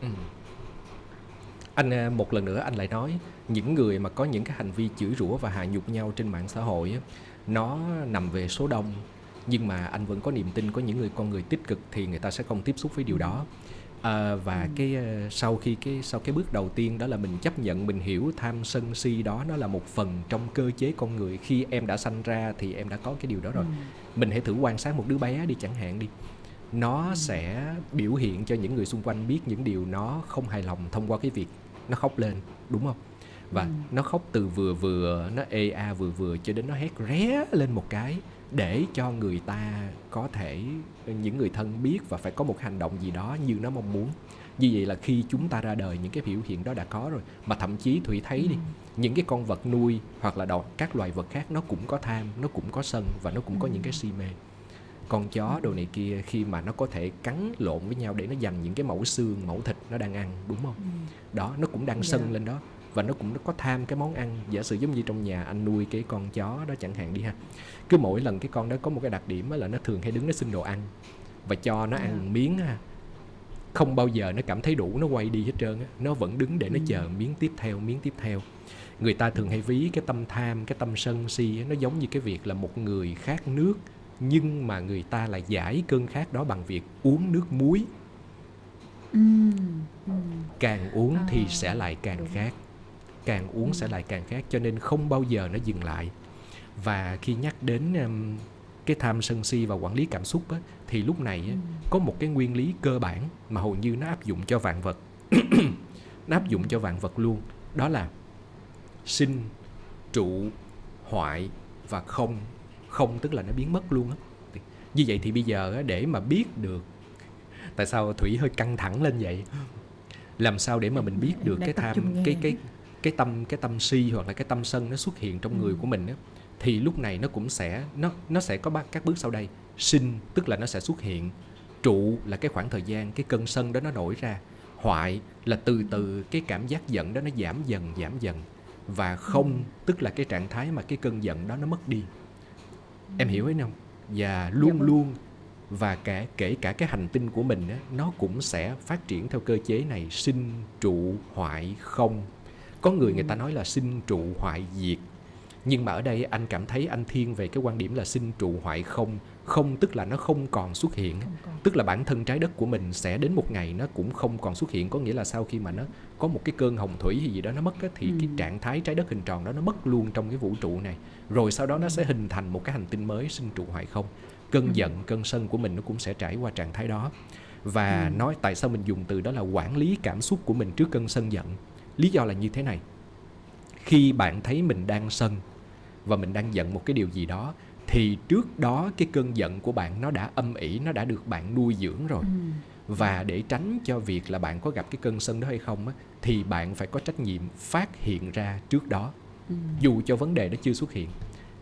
Ừ. Anh à, một lần nữa anh lại nói, những người mà có những cái hành vi chửi rủa và hạ nhục nhau trên mạng xã hội nó nằm về số đông, nhưng mà anh vẫn có niềm tin có những người, con người tích cực thì người ta sẽ không tiếp xúc với điều đó à, và Ừ. cái ờ, sau khi cái sau cái bước đầu tiên đó là mình chấp nhận mình hiểu tham sân si đó nó là một phần trong cơ chế con người khi em đã sanh ra thì em đã có cái điều đó rồi Ừ. mình hãy thử quan sát một đứa bé đi chẳng hạn đi nó Ừ. sẽ biểu hiện cho những người xung quanh biết những điều nó không hài lòng thông qua cái việc nó khóc lên đúng không và Ừ. nó khóc từ vừa vừa nó ê a vừa vừa cho đến nó hét ré lên một cái để cho người ta có thể những người thân biết và phải có một hành động gì đó như nó mong muốn như vậy là khi chúng ta ra đời những cái biểu hiện đó đã có rồi mà thậm chí thủy thấy đi Ừ. những cái con vật nuôi hoặc là đò, các loài vật khác nó cũng có tham nó cũng có sân và nó cũng có Ừ. những cái si mê con chó đồ này kia khi mà nó có thể cắn lộn với nhau để nó giành những cái mẫu xương mẫu thịt nó đang ăn đúng không Ừ. đó nó cũng đang Dạ. sân lên đó và nó cũng có tham cái món ăn giả sử giống như trong nhà anh nuôi cái con chó đó chẳng hạn đi ha. Cứ mỗi lần cái con đó có một cái đặc điểm là nó thường hay đứng nó xin đồ ăn và cho nó ăn miếng ha. Không bao giờ nó cảm thấy đủ nó quay đi hết trơn á. Nó vẫn đứng để nó Ừ. chờ miếng tiếp theo miếng tiếp theo. Người ta thường hay ví cái tâm tham cái tâm sân si nó giống như cái việc là một người khát nước nhưng mà người ta lại giải cơn khát đó bằng việc uống nước muối. Ừ. Ừ. càng uống À, thì sẽ lại càng khát càng uống Ừ. sẽ lại càng khát cho nên không bao giờ nó dừng lại. Và khi nhắc đến um, cái tham sân si và quản lý cảm xúc á, thì lúc này á, Ừ. có một cái nguyên lý cơ bản mà hầu như nó áp dụng cho vạn vật. Nó áp dụng cho vạn vật luôn đó là sinh trụ hoại và không. Không tức là nó biến mất luôn á. Như vậy thì bây giờ á, để mà biết được tại sao thủy hơi căng thẳng lên vậy làm sao để mà mình biết được cái tham cái cái cái tâm cái tâm si hoặc là cái tâm sân nó xuất hiện trong người Ừ. của mình á thì lúc này nó cũng sẽ nó nó sẽ có các bước sau đây. Sinh tức là nó sẽ xuất hiện. Trụ là cái khoảng thời gian cái cơn sân đó nó nổi ra. Hoại là từ từ cái cảm giác giận đó nó giảm dần giảm dần. Và không Ừ. tức là cái trạng thái mà cái cơn giận đó nó mất đi. Em hiểu ấy không và luôn vâng. luôn và cả kể cả cái hành tinh của mình á, nó cũng sẽ phát triển theo cơ chế này. Sinh trụ hoại không có người người ta nói là sinh trụ hoại diệt nhưng mà ở đây anh cảm thấy anh thiên về cái quan điểm là sinh trụ hoại không không tức là nó không còn xuất hiện còn. tức là bản thân trái đất của mình sẽ đến một ngày nó cũng không còn xuất hiện có nghĩa là sau khi mà nó có một cái cơn hồng thủy hay gì đó nó mất á, thì Ừ. cái trạng thái trái đất hình tròn đó nó mất luôn trong cái vũ trụ này rồi sau đó nó sẽ hình thành một cái hành tinh mới sinh trụ hoại không cơn Ừ. giận cơn sân của mình nó cũng sẽ trải qua trạng thái đó và Ừ. nói tại sao mình dùng từ đó là quản lý cảm xúc của mình trước cơn sân giận lý do là như thế này khi bạn thấy mình đang sân và mình đang giận một cái điều gì đó thì trước đó cái cơn giận của bạn nó đã âm ỉ nó đã được bạn nuôi dưỡng rồi Ừ. và để tránh cho việc là bạn có gặp cái cơn sân đó hay không á, thì bạn phải có trách nhiệm phát hiện ra trước đó Ừ. dù cho vấn đề nó chưa xuất hiện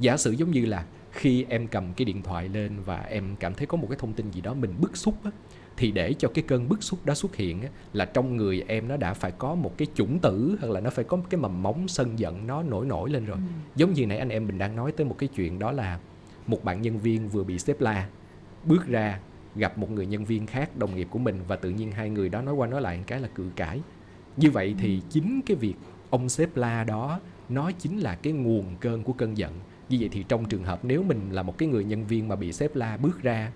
giả sử giống như là khi em cầm cái điện thoại lên và em cảm thấy có một cái thông tin gì đó mình bức xúc á, thì để cho cái cơn bức xúc đó xuất hiện là trong người em nó đã phải có một cái chủng tử hoặc là nó phải có cái mầm móng sân giận nó nổi nổi lên rồi. Ừ. giống như nãy anh em mình đang nói tới một cái chuyện đó là một bạn nhân viên vừa bị sếp la bước ra gặp một người nhân viên khác đồng nghiệp của mình và tự nhiên hai người đó nói qua nói lại một cái là cự cãi. Như vậy thì chính cái việc ông sếp la đó nó chính là cái nguồn cơn của cơn giận. Như vậy thì trong trường hợp nếu mình là một cái người nhân viên mà bị sếp la bước ra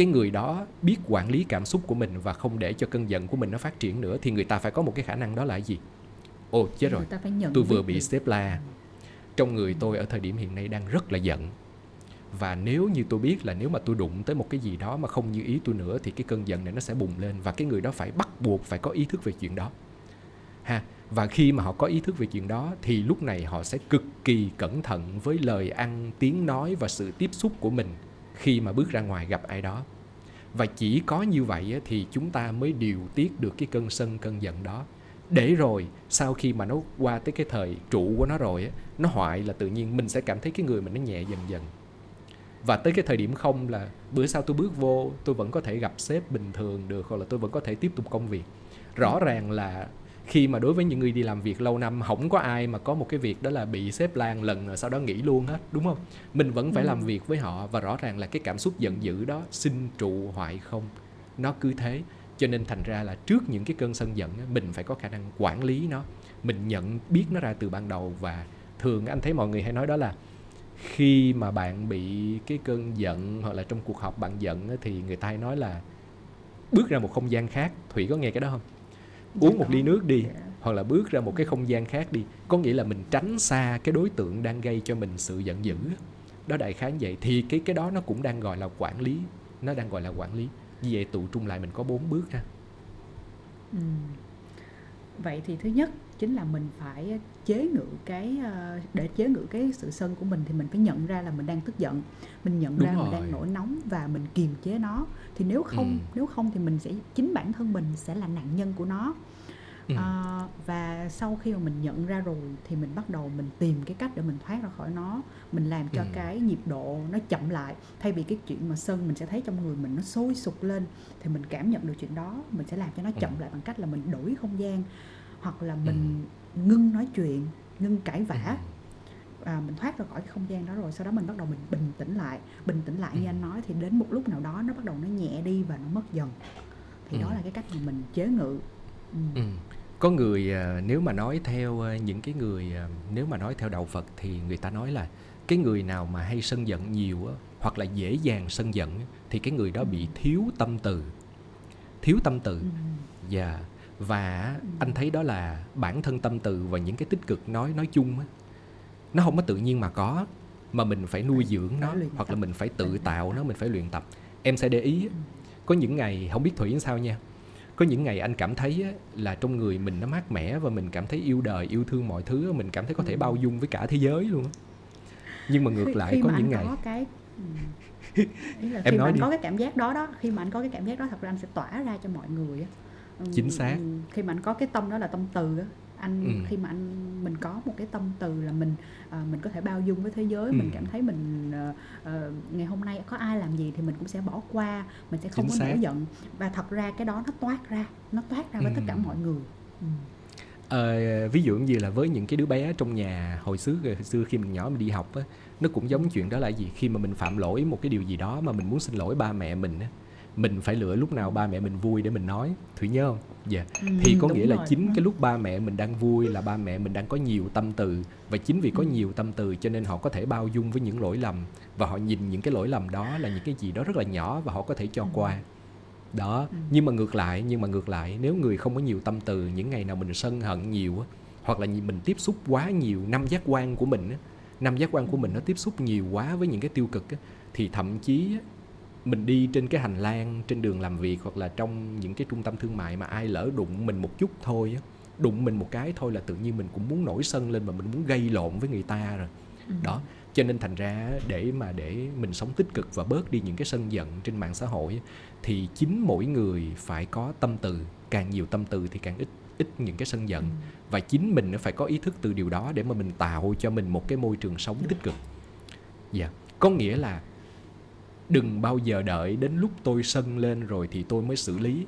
cái người đó biết quản lý cảm xúc của mình và không để cho cơn giận của mình nó phát triển nữa thì người ta phải có một cái khả năng đó là gì? Ồ chết rồi. Người tôi vừa bị được. sếp la. Trong người tôi ở thời điểm hiện nay đang rất là giận. Và nếu như tôi biết là nếu mà tôi đụng tới một cái gì đó mà không như ý tôi nữa thì cái cơn giận này nó sẽ bùng lên và cái người đó phải bắt buộc phải có ý thức về chuyện đó. Ha và khi mà họ có ý thức về chuyện đó thì lúc này họ sẽ cực kỳ cẩn thận với lời ăn tiếng nói và sự tiếp xúc của mình khi mà bước ra ngoài gặp ai đó. Và chỉ có như vậy thì chúng ta mới điều tiết được cái cơn sân, cơn giận đó. Để rồi, sau khi mà nó qua tới cái thời trụ của nó rồi nó hoại là tự nhiên mình sẽ cảm thấy cái người mình nó nhẹ dần dần. Và tới cái thời điểm không là bữa sau tôi bước vô, tôi vẫn có thể gặp sếp bình thường được, hoặc là tôi vẫn có thể tiếp tục công việc. Rõ ràng là khi mà đối với những người đi làm việc lâu năm không có ai mà có một cái việc đó là bị sếp lan lần rồi sau đó nghỉ luôn hết đúng không? Mình vẫn phải Ừ. làm việc với họ và rõ ràng là cái cảm xúc giận dữ đó sinh trụ hoại không. Nó cứ thế. Cho nên thành ra là trước những cái cơn sân giận mình phải có khả năng quản lý nó. Mình nhận biết nó ra từ ban đầu và thường anh thấy mọi người hay nói đó là khi mà bạn bị cái cơn giận hoặc là trong cuộc họp bạn giận thì người ta hay nói là bước ra một không gian khác. Thủy có nghe cái đó không uống một ly nước đi Dạ. hoặc là bước ra một cái không gian khác đi. Có nghĩa là mình tránh xa cái đối tượng đang gây cho mình sự giận dữ. Đó đại khái vậy. Thì cái cái đó nó cũng đang gọi là quản lý. Nó đang gọi là quản lý. Như vậy tụ trung lại mình có bốn bước ha. Ừ. Vậy thì thứ nhất chính là mình phải chế ngự cái ờ, để chế ngự cái sự sân của mình thì mình phải nhận ra là mình đang tức giận, mình nhận Đúng ra mình rồi. đang nổi nóng và mình kiềm chế nó. Thì nếu không Ừ. nếu không thì mình sẽ chính bản thân mình sẽ là nạn nhân của nó. Ừ. Ờ, và sau khi mà mình nhận ra rồi thì mình bắt đầu mình tìm cái cách để mình thoát ra khỏi nó mình làm cho Ừ. cái nhịp độ nó chậm lại thay vì cái chuyện mà sân mình sẽ thấy trong người mình nó sôi sục lên thì mình cảm nhận được chuyện đó mình sẽ làm cho nó chậm Ừ. lại bằng cách là mình đổi không gian hoặc là mình ngưng nói chuyện ngưng cãi vã à, mình thoát ra khỏi cái không gian đó rồi sau đó mình bắt đầu mình bình tĩnh lại bình tĩnh lại như Ừ. anh nói thì đến một lúc nào đó nó bắt đầu nó nhẹ đi và nó mất dần thì đó Ừ. là cái cách mà mình chế ngự ừ. Ừ. Có người à, nếu mà nói theo à, những cái người à, nếu mà nói theo đạo Phật thì người ta nói là cái người nào mà hay sân giận nhiều hoặc là dễ dàng sân giận thì cái người đó bị thiếu tâm từ. Thiếu tâm từ. Ừ. Dạ. Và Ừ. anh thấy đó là bản thân tâm từ và những cái tích cực nói nói chung nó không có tự nhiên mà có mà mình phải nuôi dưỡng nó hoặc là mình phải tự tạo nó mình phải luyện tập. Em sẽ để ý có những ngày không biết Thủy sao nha có những ngày anh cảm thấy á, là trong người mình nó mát mẻ và mình cảm thấy yêu đời yêu thương mọi thứ mình cảm thấy có thể Ừ. bao dung với cả thế giới luôn á. nhưng mà ngược khi, lại khi có mà những ngày có cái ừ. Là Em khi mà nói anh đi. có cái cảm giác đó đó khi mà anh có cái cảm giác đó thật ra anh sẽ tỏa ra cho mọi người á Ừ, Chính xác. ừ, khi mà anh có cái tâm đó là tâm từ á anh Ừ. khi mà anh mình có một cái tâm từ là mình à, mình có thể bao dung với thế giới mình Ừ. cảm thấy mình ờ, ờ, ngày hôm nay có ai làm gì thì mình cũng sẽ bỏ qua mình sẽ không Chính có nổi giận và thật ra cái đó nó toát ra nó toát ra với tất cả Ừ. mọi người ừ. Ờ, ví dụ như là với những cái đứa bé trong nhà hồi xưa hồi xưa khi mình nhỏ mình đi học á nó cũng giống chuyện đó là gì khi mà mình phạm lỗi một cái điều gì đó mà mình muốn xin lỗi ba mẹ mình á mình phải lựa lúc nào ba mẹ mình vui để mình nói. Thủy nhớ không? Dạ. Ừ, thì có nghĩa là rồi, chính đúng cái lúc ba mẹ mình đang vui là ba mẹ mình đang có nhiều tâm từ. Và chính vì có Ừ. nhiều tâm từ cho nên họ có thể bao dung với những lỗi lầm. Và họ nhìn những cái lỗi lầm đó là những cái gì đó rất là nhỏ và họ có thể cho Ừ. qua. Đó Ừ. nhưng mà ngược lại nhưng mà ngược lại nếu người không có nhiều tâm từ những ngày nào mình sân hận nhiều hoặc là mình tiếp xúc quá nhiều năm giác quan của mình năm giác quan của mình nó tiếp xúc nhiều quá với những cái tiêu cực thì thậm chí mình đi trên cái hành lang trên đường làm việc hoặc là trong những cái trung tâm thương mại mà ai lỡ đụng mình một chút thôi á đụng mình một cái thôi là tự nhiên mình cũng muốn nổi sân lên mà mình muốn gây lộn với người ta rồi Ừ. đó cho nên thành ra để mà để mình sống tích cực và bớt đi những cái sân giận trên mạng xã hội thì chính mỗi người phải có tâm từ càng nhiều tâm từ thì càng ít ít những cái sân giận Ừ. và chính mình phải có ý thức từ điều đó để mà mình tạo cho mình một cái môi trường sống tích cực dạ có nghĩa là đừng bao giờ đợi đến lúc tôi sân lên rồi thì tôi mới xử lý.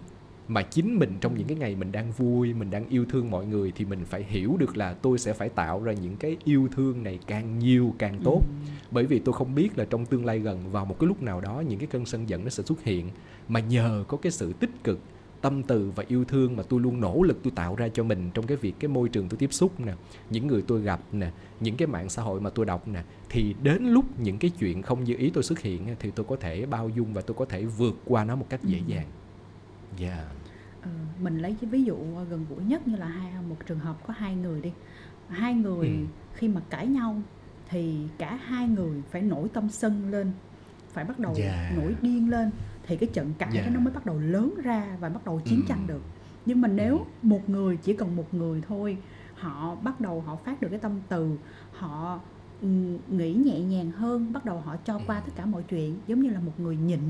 Mà chính mình trong những cái ngày mình đang vui mình đang yêu thương mọi người thì mình phải hiểu được là tôi sẽ phải tạo ra những cái yêu thương này càng nhiều càng tốt. Ừ. bởi vì tôi không biết là trong tương lai gần vào một cái lúc nào đó những cái cơn sân giận nó sẽ xuất hiện. Mà nhờ có cái sự tích cực tâm từ và yêu thương mà tôi luôn nỗ lực tôi tạo ra cho mình trong cái việc cái môi trường tôi tiếp xúc nè những người tôi gặp nè những cái mạng xã hội mà tôi đọc nè thì đến lúc những cái chuyện không như ý tôi xuất hiện thì tôi có thể bao dung và tôi có thể vượt qua nó một cách dễ Ừ. dàng dạ Ờ, mình lấy cái ví dụ gần gũi nhất như là hai một trường hợp có hai người đi hai người Ừ. khi mà cãi nhau thì cả hai người phải nổi tâm sân lên phải bắt đầu Dạ. nổi điên lên thì cái trận cãi Dạ. đó nó mới bắt đầu lớn ra và bắt đầu chiến Ừ. tranh được nhưng mà nếu một người chỉ cần một người thôi họ bắt đầu họ phát được cái tâm từ họ ừ, nghĩ nhẹ nhàng hơn bắt đầu họ cho qua Ừ. tất cả mọi chuyện giống như là một người nhịn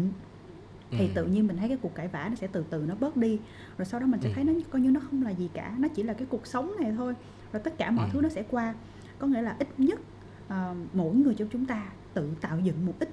thì Ừ. tự nhiên mình thấy cái cuộc cãi vã nó sẽ từ từ nó bớt đi rồi sau đó mình sẽ thấy nó coi như nó không là gì cả nó chỉ là cái cuộc sống này thôi rồi tất cả mọi thứ nó sẽ qua có nghĩa là ít nhất ờ, mỗi người trong chúng ta tự tạo dựng một ít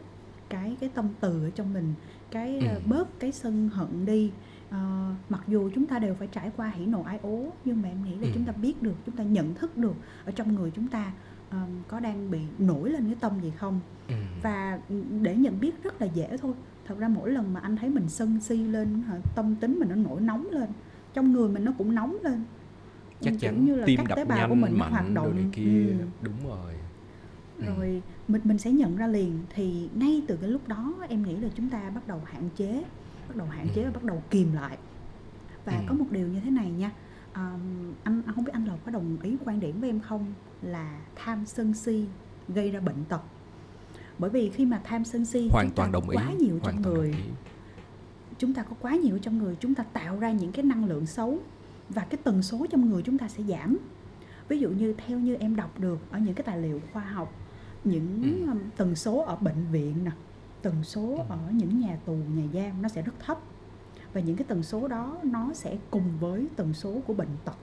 cái cái tâm từ ở trong mình cái ờ, Ừ. bớt cái sân hận đi Ờ, mặc dù chúng ta đều phải trải qua hỉ nộ ái ố nhưng mà em nghĩ là Ừ. chúng ta biết được chúng ta nhận thức được ở trong người chúng ta ờ, có đang bị nổi lên cái tâm gì không Ừ. và để nhận biết rất là dễ thôi thật ra mỗi lần mà anh thấy mình sân si lên tâm tính mình nó nổi nóng lên trong người mình nó cũng nóng lên chắc chắn như là tim các đập tế bào nhanh của mình mạnh hoạt đồ động này kia Ừ. đúng rồi Ừ. rồi mình mình sẽ nhận ra liền. Thì ngay từ cái lúc đó em nghĩ là chúng ta bắt đầu hạn chế bắt đầu hạn chế Ừ. và bắt đầu kìm lại. Và Ừ. có một điều như thế này nha. Um, anh anh không biết anh lộc có đồng ý quan điểm với em không? Là tham sân si gây ra bệnh tật. Bởi vì khi mà tham sân si hoàn toàn đồng ý quá nhiều hoàn trong toàn người. chúng ta có quá nhiều trong người chúng ta tạo ra những cái năng lượng xấu và cái tần số trong người chúng ta sẽ giảm. Ví dụ như theo như em đọc được ở những cái tài liệu khoa học những Ừ. um, tần số ở bệnh viện nè tần số Ừ. ở những nhà tù nhà giam nó sẽ rất thấp và những cái tần số đó nó sẽ cùng với tần số của bệnh tật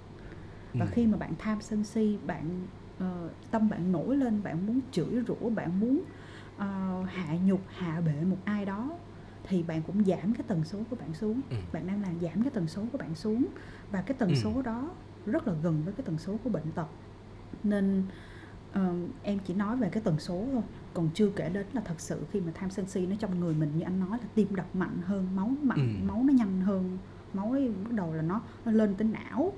và Ừ. khi mà bạn tham sân si bạn ờ, tâm bạn nổi lên bạn muốn chửi rủa bạn muốn ờ, hạ nhục hạ bệ một ai đó thì bạn cũng giảm cái tần số của bạn xuống Ừ. bạn đang làm giảm cái tần số của bạn xuống và cái tần Ừ. số đó rất là gần với cái tần số của bệnh tật nên ờ, em chỉ nói về cái tần số thôi còn chưa kể đến là thật sự khi mà tham sân si nó trong người mình như anh nói là tim đập mạnh hơn máu mạnh Ừ. máu nó nhanh hơn máu ấy bắt đầu là nó nó lên tới não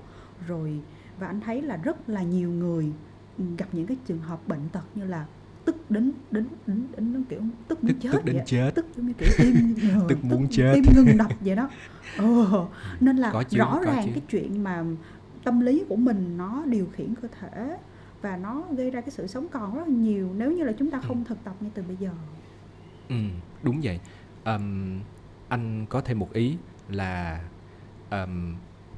rồi và anh thấy là rất là nhiều người ừ, gặp những cái trường hợp bệnh tật như là tức đến đến đến, đến, đến kiểu tức muốn tức chết tức đến vậy. chết tức giống như kiểu tim ờ, Tức muốn chết. tim ngừng đập vậy đó ờ, nên là Có chứ, rõ có ràng chứ. cái chuyện mà tâm lý của mình nó điều khiển cơ thể và nó gây ra cái sự sống còn rất là nhiều nếu như là chúng ta Ừ. không thực tập ngay từ bây giờ Ừ, đúng vậy. Ờm, anh có thêm một ý là ờm,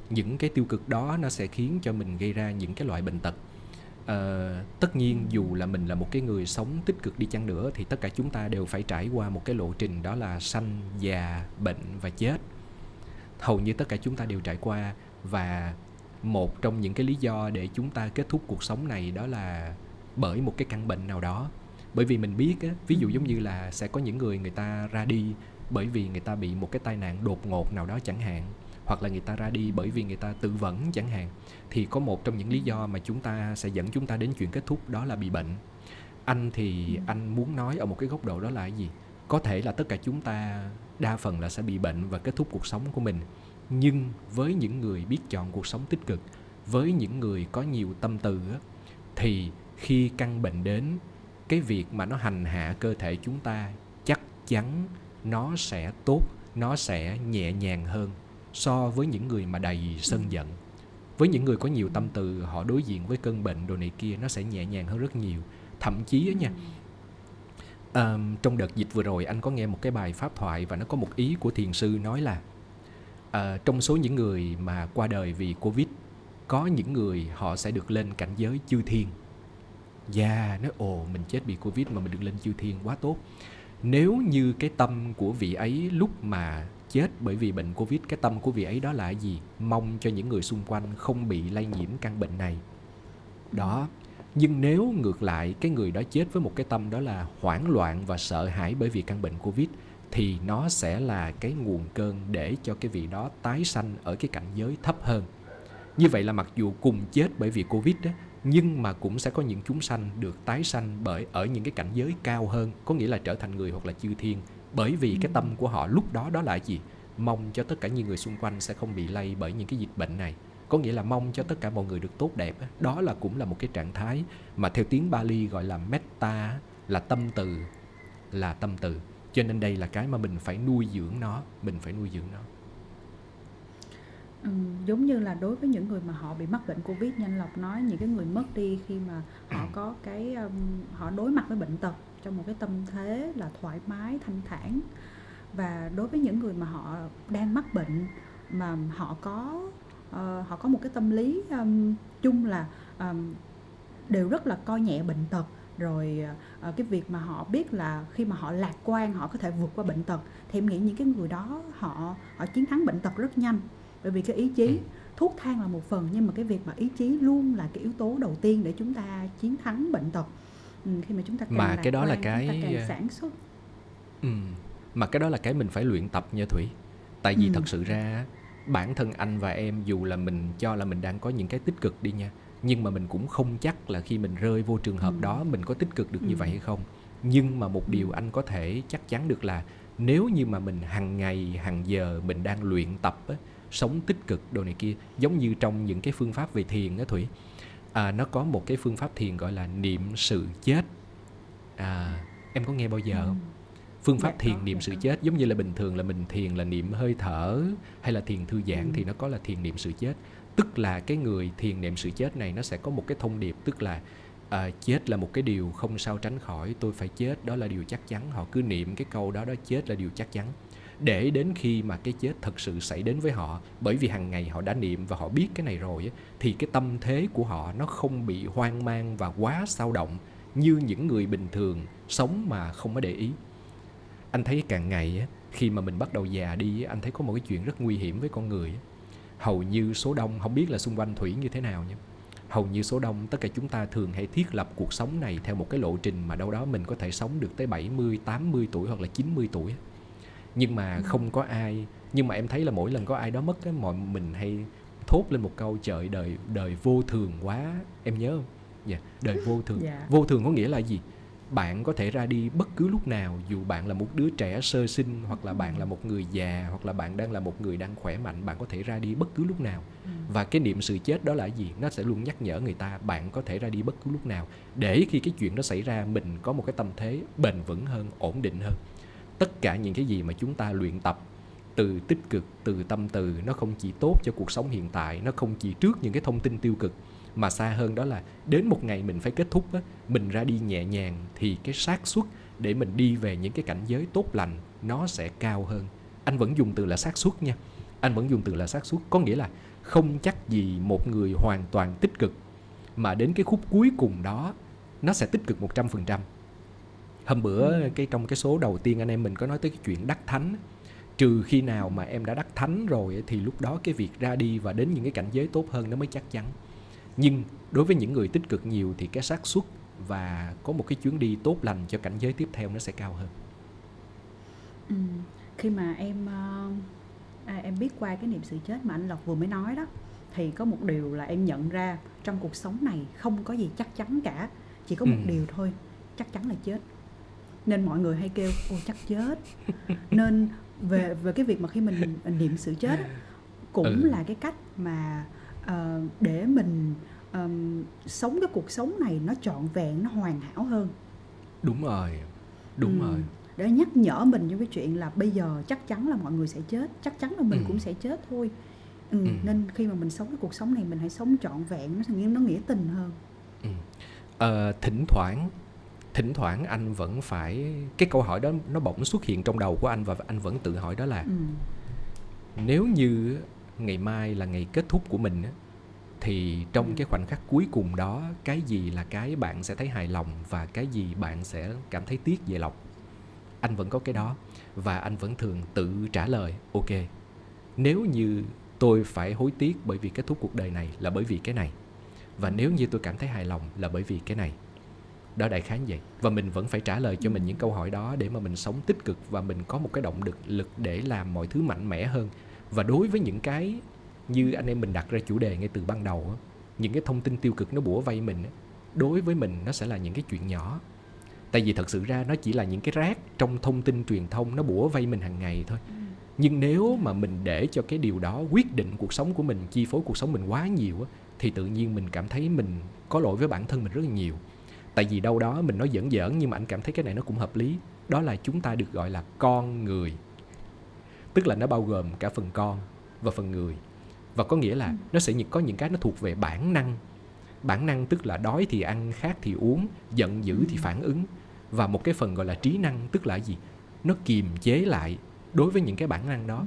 những cái tiêu cực đó nó sẽ khiến cho mình gây ra những cái loại bệnh tật. Ờ, tất nhiên dù là mình là một cái người sống tích cực đi chăng nữa thì tất cả chúng ta đều phải trải qua một cái lộ trình đó là sanh, già, bệnh và chết. Hầu như tất cả chúng ta đều trải qua và một trong những cái lý do để chúng ta kết thúc cuộc sống này đó là bởi một cái căn bệnh nào đó. Bởi vì mình biết á, ví dụ giống như là sẽ có những người người ta ra đi bởi vì người ta bị một cái tai nạn đột ngột nào đó chẳng hạn hoặc là người ta ra đi bởi vì người ta tự vẫn chẳng hạn thì có một trong những lý do mà chúng ta sẽ dẫn chúng ta đến chuyện kết thúc đó là bị bệnh. Anh thì anh muốn nói ở một cái góc độ đó là cái gì? Có thể là tất cả chúng ta đa phần là sẽ bị bệnh và kết thúc cuộc sống của mình nhưng với những người biết chọn cuộc sống tích cực với những người có nhiều tâm từ thì khi căn bệnh đến cái việc mà nó hành hạ cơ thể chúng ta chắc chắn nó sẽ tốt nó sẽ nhẹ nhàng hơn so với những người mà đầy sân giận. Với những người có nhiều tâm từ họ đối diện với cơn bệnh đồ này kia nó sẽ nhẹ nhàng hơn rất nhiều. Thậm chí á nha um, trong đợt dịch vừa rồi anh có nghe một cái bài pháp thoại và nó có một ý của thiền sư nói là à, trong số những người mà qua đời vì covid có những người họ sẽ được lên cảnh giới chư thiên Dạ, nói ồ mình chết vì Covid mà mình được lên chư thiên quá tốt. Nếu như cái tâm của vị ấy lúc mà chết bởi vì bệnh Covid, cái tâm của vị ấy đó là gì? Mong cho những người xung quanh không bị lây nhiễm căn bệnh này. Đó. Nhưng nếu ngược lại cái người đó chết với một cái tâm đó là hoảng loạn và sợ hãi bởi vì căn bệnh Covid thì nó sẽ là cái nguồn cơn để cho cái vị đó tái sanh ở cái cảnh giới thấp hơn. Như vậy là mặc dù cùng chết bởi vì Covid đó, nhưng mà cũng sẽ có những chúng sanh được tái sanh bởi ở những cái cảnh giới cao hơn, có nghĩa là trở thành người hoặc là chư thiên. Bởi vì cái tâm của họ lúc đó đó là gì? Mong cho tất cả những người xung quanh sẽ không bị lây bởi những cái dịch bệnh này. Có nghĩa là mong cho tất cả mọi người được tốt đẹp. Đó là cũng là một cái trạng thái mà theo tiếng Bali gọi là metta, là tâm từ, là tâm từ. Cho nên đây là cái mà mình phải nuôi dưỡng nó, mình phải nuôi dưỡng nó. Ừ, giống như là đối với những người mà họ bị mắc bệnh Covid như anh Lộc nói những cái người mất đi khi mà họ có cái um, họ đối mặt với bệnh tật trong một cái tâm thế là thoải mái thanh thản. Và đối với những người mà họ đang mắc bệnh mà họ có uh, họ có một cái tâm lý um, chung là um, đều rất là coi nhẹ bệnh tật rồi uh, cái việc mà họ biết là khi mà họ lạc quan họ có thể vượt qua bệnh tật thì em nghĩ những cái người đó họ họ chiến thắng bệnh tật rất nhanh bởi vì cái ý chí Ừ. thuốc thang là một phần nhưng mà cái việc mà ý chí luôn là cái yếu tố đầu tiên để chúng ta chiến thắng bệnh tật ừ, khi mà chúng ta càng Mà cái đó là quan, cái, chúng ta ờ, càng sản xuất Ừ. Mà cái đó là cái mình phải luyện tập nha Thủy. Tại vì Ừ. thật sự ra bản thân anh và em dù là mình cho là mình đang có những cái tích cực đi nha, nhưng mà mình cũng không chắc là khi mình rơi vô trường hợp Ừ. đó mình có tích cực được như Ừ. vậy hay không. Nhưng mà một Ừ. điều anh có thể chắc chắn được là nếu như mà mình hàng ngày hàng giờ mình đang luyện tập á, sống tích cực đồ này kia giống như trong những cái phương pháp về thiền á Thủy à, nó có một cái phương pháp thiền gọi là niệm sự chết à, em có nghe bao giờ không? phương pháp Dạ thiền niệm dạ sự chết giống như là bình thường là mình thiền là niệm hơi thở hay là thiền thư giãn Ừ. thì nó có là thiền niệm sự chết tức là cái người thiền niệm sự chết này nó sẽ có một cái thông điệp tức là à, chết là một cái điều không sao tránh khỏi tôi phải chết đó là điều chắc chắn. Họ cứ niệm cái câu đó đó chết là điều chắc chắn. Để đến khi mà cái chết thật sự xảy đến với họ bởi vì hàng ngày họ đã niệm và họ biết cái này rồi thì cái tâm thế của họ nó không bị hoang mang và quá sao động như những người bình thường sống mà không có để ý. Anh thấy càng ngày khi mà mình bắt đầu già đi anh thấy có một cái chuyện rất nguy hiểm với con người hầu như số đông không biết là xung quanh thủy như thế nào nha hầu như số đông tất cả chúng ta thường hay thiết lập cuộc sống này theo một cái lộ trình mà đâu đó mình có thể sống được tới 70, 80 tuổi hoặc là 90 tuổi. Nhưng mà Ừ. không có ai nhưng mà em thấy là mỗi lần có ai đó mất á mọi mình hay thốt lên một câu trời đời đời vô thường quá. Em nhớ không? Dạ đời vô thường. Dạ. vô thường có nghĩa là gì bạn có thể ra đi bất cứ lúc nào dù bạn là một đứa trẻ sơ sinh hoặc là bạn là một người già hoặc là bạn đang là một người đang khỏe mạnh bạn có thể ra đi bất cứ lúc nào. Ừ. và cái niệm sự chết đó là gì? Nó sẽ luôn nhắc nhở người ta bạn có thể ra đi bất cứ lúc nào. Để khi cái chuyện đó xảy ra mình có một cái tâm thế bền vững hơn ổn định hơn. Tất cả những cái gì mà chúng ta luyện tập từ tích cực từ tâm từ nó không chỉ tốt cho cuộc sống hiện tại nó không chỉ trước những cái thông tin tiêu cực mà xa hơn đó là đến một ngày mình phải kết thúc á, mình ra đi nhẹ nhàng thì cái xác suất để mình đi về những cái cảnh giới tốt lành nó sẽ cao hơn anh vẫn dùng từ là xác suất nha anh vẫn dùng từ là xác suất có nghĩa là không chắc gì một người hoàn toàn tích cực mà đến cái khúc cuối cùng đó nó sẽ tích cực 100%. Hôm bữa cái trong cái số đầu tiên anh em mình có nói tới cái chuyện đắc thánh trừ khi nào mà em đã đắc thánh rồi thì lúc đó cái việc ra đi và đến những cái cảnh giới tốt hơn nó mới chắc chắn. Nhưng đối với những người tích cực nhiều thì cái xác suất và có một cái chuyến đi tốt lành cho cảnh giới tiếp theo nó sẽ cao hơn. Ừ. Khi mà em ờ, à, em biết qua cái niệm sự chết mà anh Lộc vừa mới nói đó thì có một điều là em nhận ra trong cuộc sống này không có gì chắc chắn cả chỉ có một Ừ. điều thôi chắc chắn là chết nên mọi người hay kêu ôi chắc chết nên về về cái việc mà khi mình niệm sự chết cũng Ừ. là cái cách mà ờ, để mình ờm, sống cái cuộc sống này nó trọn vẹn nó hoàn hảo hơn Đúng rồi. Đúng Ừ. rồi. để nhắc nhở mình trong cái chuyện là bây giờ chắc chắn là mọi người sẽ chết chắc chắn là mình Ừ. cũng sẽ chết thôi ừ, Ừ. nên khi mà mình sống cái cuộc sống này mình hãy sống trọn vẹn nó nghĩa nó nghĩa tình hơn Ừ. Ờ, thỉnh thoảng thỉnh thoảng anh vẫn phải cái câu hỏi đó nó bỗng xuất hiện trong đầu của anh và anh vẫn tự hỏi đó là ừ. nếu như ngày mai là ngày kết thúc của mình á, thì trong Ừ. cái khoảnh khắc cuối cùng đó cái gì là cái bạn sẽ thấy hài lòng và cái gì bạn sẽ cảm thấy tiếc về lòng? Anh vẫn có cái đó và anh vẫn thường tự trả lời ok nếu như tôi phải hối tiếc bởi vì kết thúc cuộc đời này là bởi vì cái này và nếu như tôi cảm thấy hài lòng là bởi vì cái này. Đó đại khái vậy. Và mình vẫn phải trả lời cho mình những câu hỏi đó để mà mình sống tích cực và mình có một cái động lực lực để làm mọi thứ mạnh mẽ hơn và đối với những cái như anh em mình đặt ra chủ đề ngay từ ban đầu những cái thông tin tiêu cực nó bủa vây mình đối với mình nó sẽ là những cái chuyện nhỏ. Tại vì thật sự ra nó chỉ là những cái rác trong thông tin truyền thông nó bủa vây mình hàng ngày thôi. Nhưng nếu mà mình để cho cái điều đó quyết định cuộc sống của mình chi phối cuộc sống mình quá nhiều thì tự nhiên mình cảm thấy mình có lỗi với bản thân mình rất là nhiều. Tại vì đâu đó mình nói giỡn giỡn nhưng mà anh cảm thấy cái này nó cũng hợp lý. Đó là chúng ta được gọi là con người tức là nó bao gồm cả phần con và phần người. Và có nghĩa là nó sẽ có những cái nó thuộc về bản năng. Bản năng tức là đói thì ăn khát thì uống giận dữ thì phản ứng. Và một cái phần gọi là trí năng tức là gì? Nó kiềm chế lại đối với những cái bản năng đó.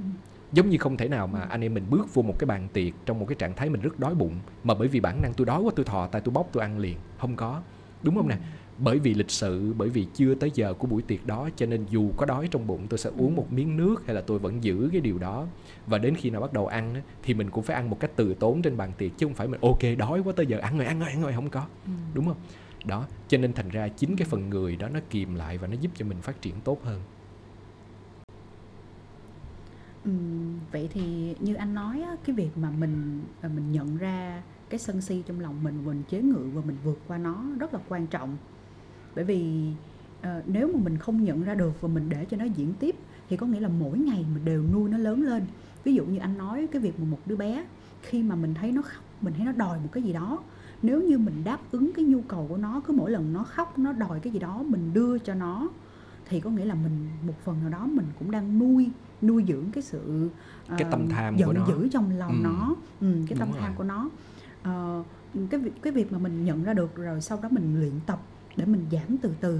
Giống như không thể nào mà anh em mình bước vô một cái bàn tiệc trong một cái trạng thái mình rất đói bụng mà bởi vì bản năng tôi đói quá tôi thò tay tôi bóc tôi ăn liền. Không có. Đúng không nè bởi vì lịch sự bởi vì chưa tới giờ của buổi tiệc đó cho nên dù có đói trong bụng tôi sẽ uống một miếng nước hay là tôi vẫn giữ cái điều đó. Và đến khi nào bắt đầu ăn thì mình cũng phải ăn một cách từ tốn trên bàn tiệc chứ không phải mình ok đói quá tới giờ ăn rồi ăn rồi ăn rồi không có. Đúng không? Đó cho nên thành ra chính cái phần người đó nó kìm lại và nó giúp cho mình phát triển tốt hơn. Ừm, vậy thì như anh nói á, cái việc mà mình à, mình nhận ra cái sân si trong lòng mình mình chế ngự và mình vượt qua nó rất là quan trọng bởi vì ờ, nếu mà mình không nhận ra được và mình để cho nó diễn tiếp thì có nghĩa là mỗi ngày mình đều nuôi nó lớn lên ví dụ như anh nói cái việc mà một đứa bé khi mà mình thấy nó khóc mình thấy nó đòi một cái gì đó nếu như mình đáp ứng cái nhu cầu của nó cứ mỗi lần nó khóc nó đòi cái gì đó mình đưa cho nó thì có nghĩa là mình một phần nào đó mình cũng đang nuôi nuôi dưỡng cái sự Cái ờ, tâm tham giận của nó. dữ trong lòng Ừ. nó ừ, cái tâm Đúng tham rồi. của nó Ờ, cái việc cái việc mà mình nhận ra được rồi sau đó mình luyện tập để mình giảm từ từ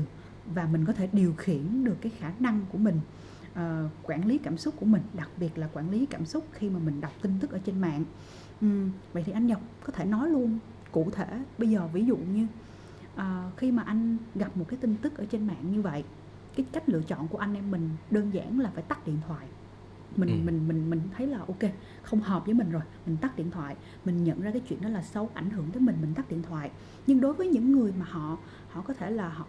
và mình có thể điều khiển được cái khả năng của mình uh, quản lý cảm xúc của mình đặc biệt là quản lý cảm xúc khi mà mình đọc tin tức ở trên mạng. Uhm, vậy thì anh Nhật có thể nói luôn cụ thể bây giờ ví dụ như uh, khi mà anh gặp một cái tin tức ở trên mạng như vậy cái cách lựa chọn của anh em mình đơn giản là phải tắt điện thoại mình Ừ. mình mình mình thấy là ok không hợp với mình rồi mình tắt điện thoại. Mình nhận ra cái chuyện đó là xấu ảnh hưởng tới mình mình tắt điện thoại. Nhưng đối với những người mà họ họ có thể là họ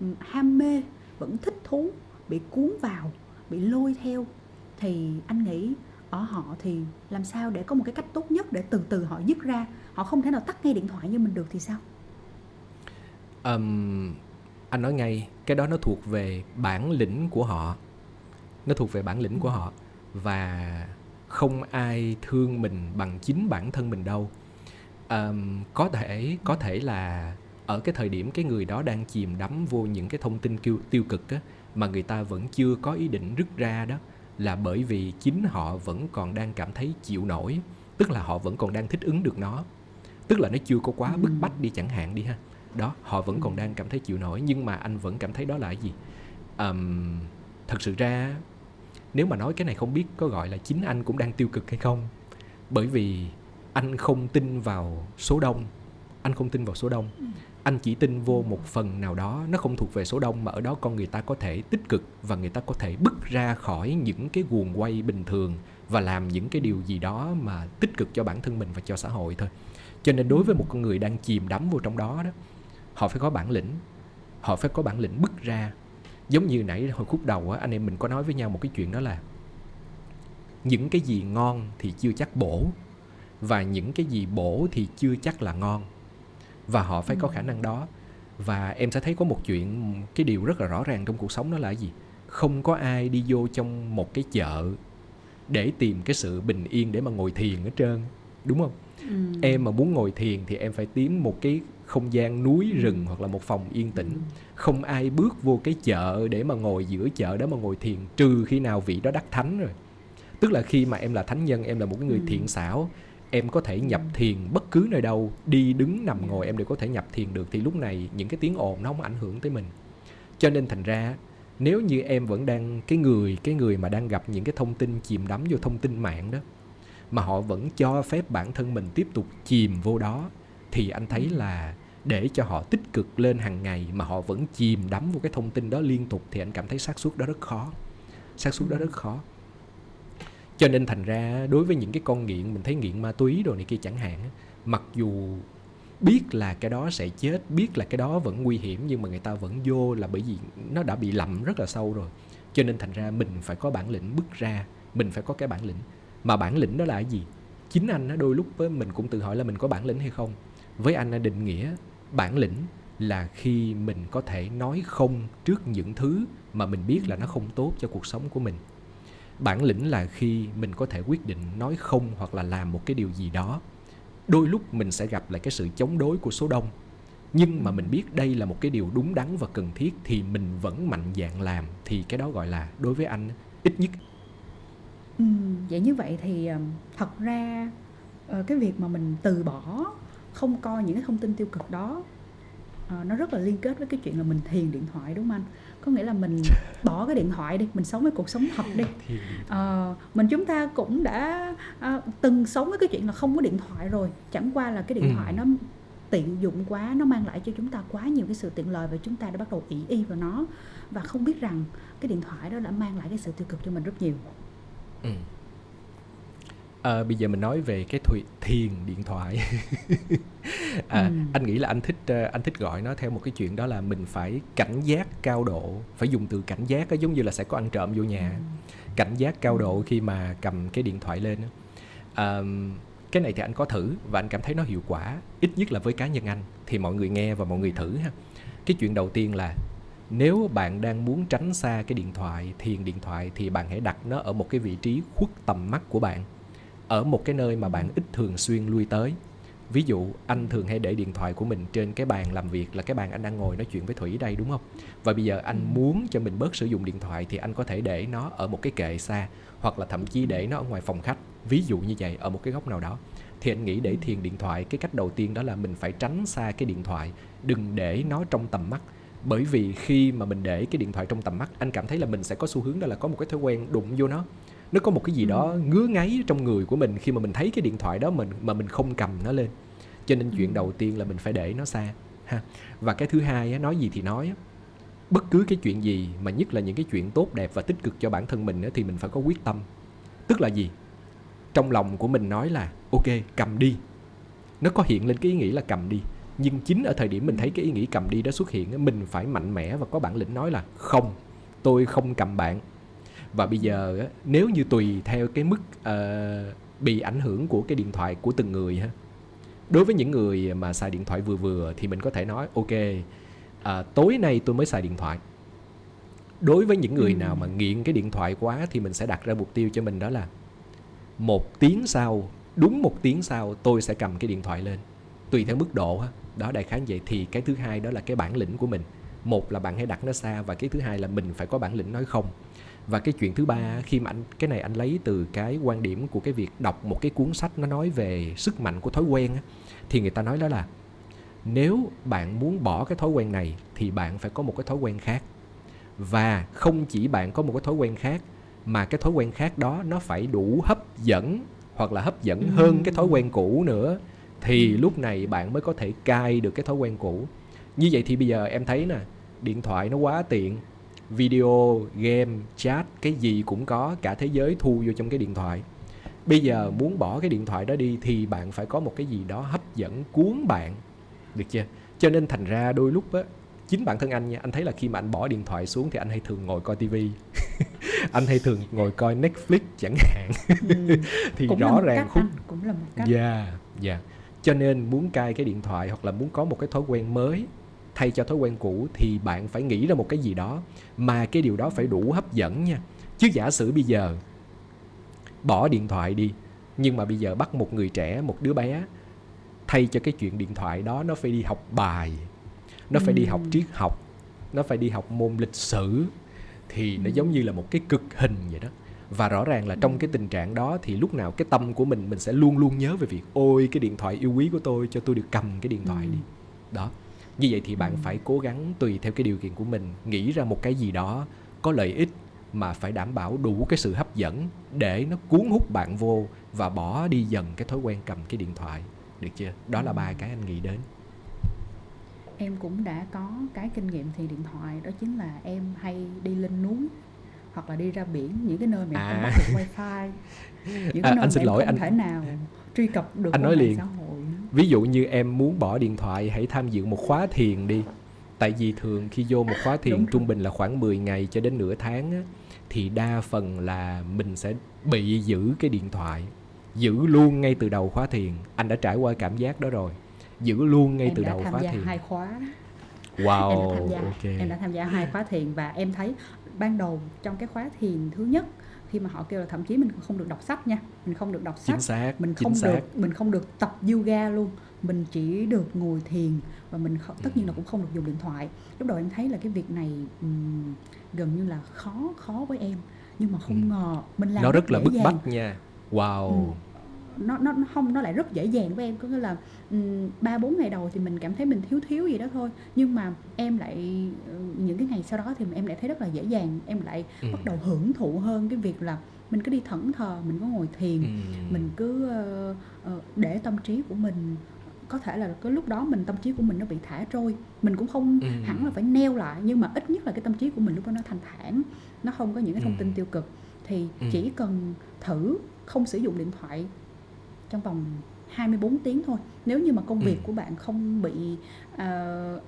ừm, ham mê vẫn thích thú bị cuốn vào bị lôi theo thì anh nghĩ ở họ thì làm sao để có một cái cách tốt nhất để từ từ họ dứt ra? Họ không thể nào tắt ngay điện thoại như mình được thì sao? Ừm, anh nói ngay cái đó nó thuộc về bản lĩnh của họ. Nó thuộc về bản lĩnh của họ và không ai thương mình bằng chính bản thân mình đâu. Um, có thể có thể là ở cái thời điểm cái người đó đang chìm đắm vô những cái thông tin tiêu tiêu cực á, mà người ta vẫn chưa có ý định rứt ra đó là bởi vì chính họ vẫn còn đang cảm thấy chịu nổi tức là họ vẫn còn đang thích ứng được nó. Tức là nó chưa có quá bức bách đi chẳng hạn đi ha. Đó họ vẫn còn đang cảm thấy chịu nổi nhưng mà anh vẫn cảm thấy đó là cái gì? Um, thật sự ra nếu mà nói cái này không biết có gọi là chính anh cũng đang tiêu cực hay không? Bởi vì anh không tin vào số đông. Anh không tin vào số đông. Anh chỉ tin vô một phần nào đó. Nó không thuộc về số đông mà ở đó con người ta có thể tích cực và người ta có thể bứt ra khỏi những cái guồng quay bình thường và làm những cái điều gì đó mà tích cực cho bản thân mình và cho xã hội thôi. Cho nên đối với một con người đang chìm đắm vô trong đó đó họ phải có bản lĩnh. Họ phải có bản lĩnh bứt ra giống như nãy hồi khúc đầu á anh em mình có nói với nhau một cái chuyện đó là những cái gì ngon thì chưa chắc bổ và những cái gì bổ thì chưa chắc là ngon và họ phải có khả năng đó. Và em sẽ thấy có một chuyện cái điều rất là rõ ràng trong cuộc sống đó là gì? Không có ai đi vô trong một cái chợ để tìm cái sự bình yên để mà ngồi thiền hết trơn đúng không? Ừm. em mà muốn ngồi thiền thì em phải tìm một cái không gian núi rừng hoặc là một phòng yên tĩnh. Không ai bước vô cái chợ để mà ngồi giữa chợ đó mà ngồi thiền trừ khi nào vị đó đắc thánh rồi. Tức là khi mà em là thánh nhân em là một cái người Ừ. thiện xảo em có thể nhập thiền bất cứ nơi đâu đi đứng nằm ngồi em đều có thể nhập thiền được thì lúc này những cái tiếng ồn nó không ảnh hưởng tới mình. Cho nên thành ra nếu như em vẫn đang cái người cái người mà đang gặp những cái thông tin chìm đắm vô thông tin mạng đó mà họ vẫn cho phép bản thân mình tiếp tục chìm vô đó thì anh thấy Ừ. là để cho họ tích cực lên hàng ngày mà họ vẫn chìm đắm vào cái thông tin đó liên tục thì anh cảm thấy xác suất đó rất khó xác suất đó Ừ. rất khó cho nên thành ra đối với những cái con nghiện mình thấy nghiện ma túy đồ này kia chẳng hạn mặc dù biết là cái đó sẽ chết biết là cái đó vẫn nguy hiểm nhưng mà người ta vẫn vô là bởi vì nó đã bị lầm rất là sâu rồi cho nên thành ra mình phải có bản lĩnh bước ra mình phải có cái bản lĩnh mà bản lĩnh đó là cái gì? Chính anh á, đôi lúc với mình cũng tự hỏi là mình có bản lĩnh hay không? Với anh định nghĩa bản lĩnh là khi mình có thể nói không trước những thứ mà mình biết là nó không tốt cho cuộc sống của mình. Bản lĩnh là khi mình có thể quyết định nói không hoặc là làm một cái điều gì đó. Đôi lúc mình sẽ gặp lại cái sự chống đối của số đông. Nhưng mà mình biết đây là một cái điều đúng đắn và cần thiết thì mình vẫn mạnh dạn làm thì cái đó gọi là, đối với anh ít nhất Ừ, vậy như vậy thì ừm, thật ra ờ, cái việc mà mình từ bỏ không coi những cái thông tin tiêu cực đó ờ, nó rất là liên kết với cái chuyện là mình thiền điện thoại đúng không anh? Có nghĩa là mình bỏ cái điện thoại đi, mình sống với cuộc sống thật đi. Ờ, mình chúng ta cũng đã à, từng sống với cái chuyện là không có điện thoại rồi, chẳng qua là cái điện Ừ. thoại nó tiện dụng quá, nó mang lại cho chúng ta quá nhiều cái sự tiện lợi và chúng ta đã bắt đầu ỷ y vào nó và không biết rằng cái điện thoại đó đã mang lại cái sự tiêu cực cho mình rất nhiều. Ừ. Ờ, bây giờ mình nói về cái thùy, thiền điện thoại à, Ừ. anh nghĩ là anh thích ờ, anh thích gọi nó theo một cái chuyện đó là mình phải cảnh giác cao độ phải dùng từ cảnh giác á, giống như là sẽ có ăn trộm vô nhà cảnh giác cao độ khi mà cầm cái điện thoại lên á. Ờm, cái này thì anh có thử và anh cảm thấy nó hiệu quả ít nhất là với cá nhân anh thì mọi người nghe và mọi người thử ha cái chuyện đầu tiên là nếu bạn đang muốn tránh xa cái điện thoại thiền điện thoại thì bạn hãy đặt nó ở một cái vị trí khuất tầm mắt của bạn ở một cái nơi mà bạn ít thường xuyên lui tới. Ví dụ anh thường hay để điện thoại của mình trên cái bàn làm việc là cái bàn anh đang ngồi nói chuyện với thủy đây đúng không? Và bây giờ anh muốn cho mình bớt sử dụng điện thoại thì anh có thể để nó ở một cái kệ xa hoặc là thậm chí để nó ở ngoài phòng khách. Ví dụ như vậy ở một cái góc nào đó. Thì anh nghĩ để thiền điện thoại cái cách đầu tiên đó là mình phải tránh xa cái điện thoại đừng để nó trong tầm mắt bởi vì khi mà mình để cái điện thoại trong tầm mắt anh cảm thấy là mình sẽ có xu hướng đó là có một cái thói quen đụng vô nó. Nó có một cái gì đó ngứa ngáy trong người của mình khi mà mình thấy cái điện thoại đó mình mà mình không cầm nó lên. Cho nên chuyện đầu tiên là mình phải để nó xa ha. Và cái thứ hai nói gì thì nói bất cứ cái chuyện gì mà nhất là những cái chuyện tốt đẹp và tích cực cho bản thân mình thì mình phải có quyết tâm. Tức là gì? Trong lòng của mình nói là ok cầm đi. Nó có hiện lên cái ý nghĩ là cầm đi nhưng chính ở thời điểm mình thấy cái ý nghĩ cầm đi đó xuất hiện mình phải mạnh mẽ và có bản lĩnh nói là không tôi không cầm bạn. Và bây giờ nếu như tùy theo cái mức ờ, bị ảnh hưởng của cái điện thoại của từng người ha đối với những người mà xài điện thoại vừa vừa thì mình có thể nói ok à, tối nay tôi mới xài điện thoại. Đối với những người Ừ. nào mà nghiện cái điện thoại quá thì mình sẽ đặt ra mục tiêu cho mình đó là một tiếng sau đúng một tiếng sau tôi sẽ cầm cái điện thoại lên. Tùy theo mức độ ha đó đại khái vậy. Thì cái thứ hai đó là cái bản lĩnh của mình. Một là bạn hãy đặt nó xa và cái thứ hai là mình phải có bản lĩnh nói không. Và cái chuyện thứ ba khi mà anh cái này anh lấy từ cái quan điểm của cái việc đọc một cái cuốn sách nó nói về sức mạnh của thói quen á, thì người ta nói đó là nếu bạn muốn bỏ cái thói quen này thì bạn phải có một cái thói quen khác. Và không chỉ bạn có một cái thói quen khác mà cái thói quen khác đó nó phải đủ hấp dẫn hoặc là hấp dẫn hơn cái thói quen cũ nữa thì lúc này bạn mới có thể cai được cái thói quen cũ. Như vậy thì bây giờ em thấy nè điện thoại nó quá tiện video game chat cái gì cũng có cả thế giới thu vô trong cái điện thoại. Bây giờ muốn bỏ cái điện thoại đó đi thì bạn phải có một cái gì đó hấp dẫn cuốn bạn. Được chưa? Cho nên thành ra đôi lúc á chính bản thân anh nha anh thấy là khi mà anh bỏ điện thoại xuống thì anh hay thường ngồi coi tivi anh hay thường ngồi coi netflix chẳng hạn. Ừ. thì cũng là rõ một ràng cách khúc anh, cũng là một cách. Dạ, dạ. Cho nên muốn cai cái điện thoại hoặc là muốn có một cái thói quen mới thay cho thói quen cũ thì bạn phải nghĩ ra một cái gì đó mà cái điều đó phải đủ hấp dẫn nha. Chứ giả sử bây giờ bỏ điện thoại đi nhưng mà bây giờ bắt một người trẻ, một đứa bé thay cho cái chuyện điện thoại đó nó phải đi học bài, nó phải đi học triết học, nó phải đi học môn lịch sử thì nó giống như là một cái cực hình vậy đó và rõ ràng là trong cái tình trạng đó thì lúc nào cái tâm của mình mình sẽ luôn luôn nhớ về việc ôi cái điện thoại yêu quý của tôi cho tôi được cầm cái điện thoại Ừ. đi. Đó. Như vậy thì bạn Ừ. phải cố gắng tùy theo cái điều kiện của mình nghĩ ra một cái gì đó có lợi ích mà phải đảm bảo đủ cái sự hấp dẫn để nó cuốn hút bạn vô và bỏ đi dần cái thói quen cầm cái điện thoại. Được chưa? Đó là ba cái anh nghĩ đến. Em cũng đã có cái kinh nghiệm thì điện thoại đó chính là em hay đi lên núi hoặc là đi ra biển những cái nơi mà em không À. bắt được wifi những cái À, nơi anh xin lỗi, không anh- thể nào truy cập được Anh nói liền. xã hội ví dụ như em muốn bỏ điện thoại hãy tham dự một khóa thiền đi. Tại vì thường khi vô một khóa Đúng thiền rồi. trung bình là khoảng 10 ngày cho đến nửa tháng á, thì đa phần là mình sẽ bị giữ cái điện thoại giữ luôn ngay từ đầu khóa thiền. Anh đã trải qua cảm giác đó rồi. Giữ luôn ngay em từ đã đầu tham khóa gia thiền. hai khóa wow em đã tham gia ok. em đã tham gia hai khóa thiền và em thấy ban đầu trong cái khóa thiền thứ nhất khi mà họ kêu là thậm chí mình không được đọc sách nha. Mình không được đọc sách chính xác mình chính không xác. được mình không được tập yoga luôn. Mình chỉ được ngồi thiền và mình không, tất nhiên là cũng không được dùng điện thoại. Lúc đầu em thấy là cái việc này ừm, gần như là khó khó với em. Nhưng mà không Ừ. ngờ mình làm nó rất là dễ bức dàng. bách nha. Wow. Ừ. nó nó nó không nó lại rất dễ dàng với em có nghĩa là ba bốn ngày đầu thì mình cảm thấy mình thiếu thiếu gì đó thôi nhưng mà em lại ừ, những cái ngày sau đó thì em lại thấy rất là dễ dàng em lại Ừ. bắt đầu hưởng thụ hơn cái việc là mình cứ đi thẫn thờ mình có ngồi thiền Ừ. mình cứ ờ, ờ, để tâm trí của mình có thể là cái lúc đó mình tâm trí của mình nó bị thả trôi mình cũng không Ừ. hẳn là phải neo lại nhưng mà ít nhất là cái tâm trí của mình lúc đó nó thanh thản nó không có những cái thông Ừ. tin tiêu cực thì Ừ. chỉ cần thử không sử dụng điện thoại trong vòng 24 tiếng thôi nếu như mà công việc Ừ. của bạn không bị ờ,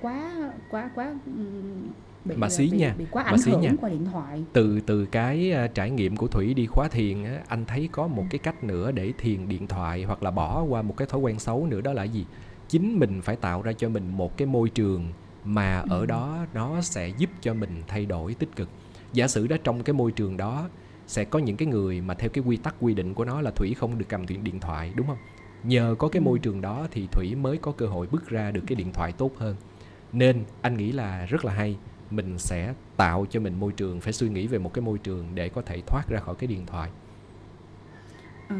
quá quá quá ừm, bị Mà xí bị, nha, bị quá ảnh xí hưởng nha. qua điện thoại từ từ cái à, trải nghiệm của thủy đi khóa thiền á, anh thấy có một cái cách nữa để thiền điện thoại hoặc là bỏ qua một cái thói quen xấu nữa đó là gì chính mình phải tạo ra cho mình một cái môi trường mà ở Ừ. đó nó sẽ giúp cho mình thay đổi tích cực giả sử đó trong cái môi trường đó sẽ có những cái người mà theo cái quy tắc quy định của nó là thủy không được cầm điện thoại đúng không? Nhờ có cái Ừ. môi trường đó thì thủy mới có cơ hội bước ra được cái điện thoại tốt hơn. Nên anh nghĩ là rất là hay mình sẽ tạo cho mình môi trường phải suy nghĩ về một cái môi trường để có thể thoát ra khỏi cái điện thoại. Ờ,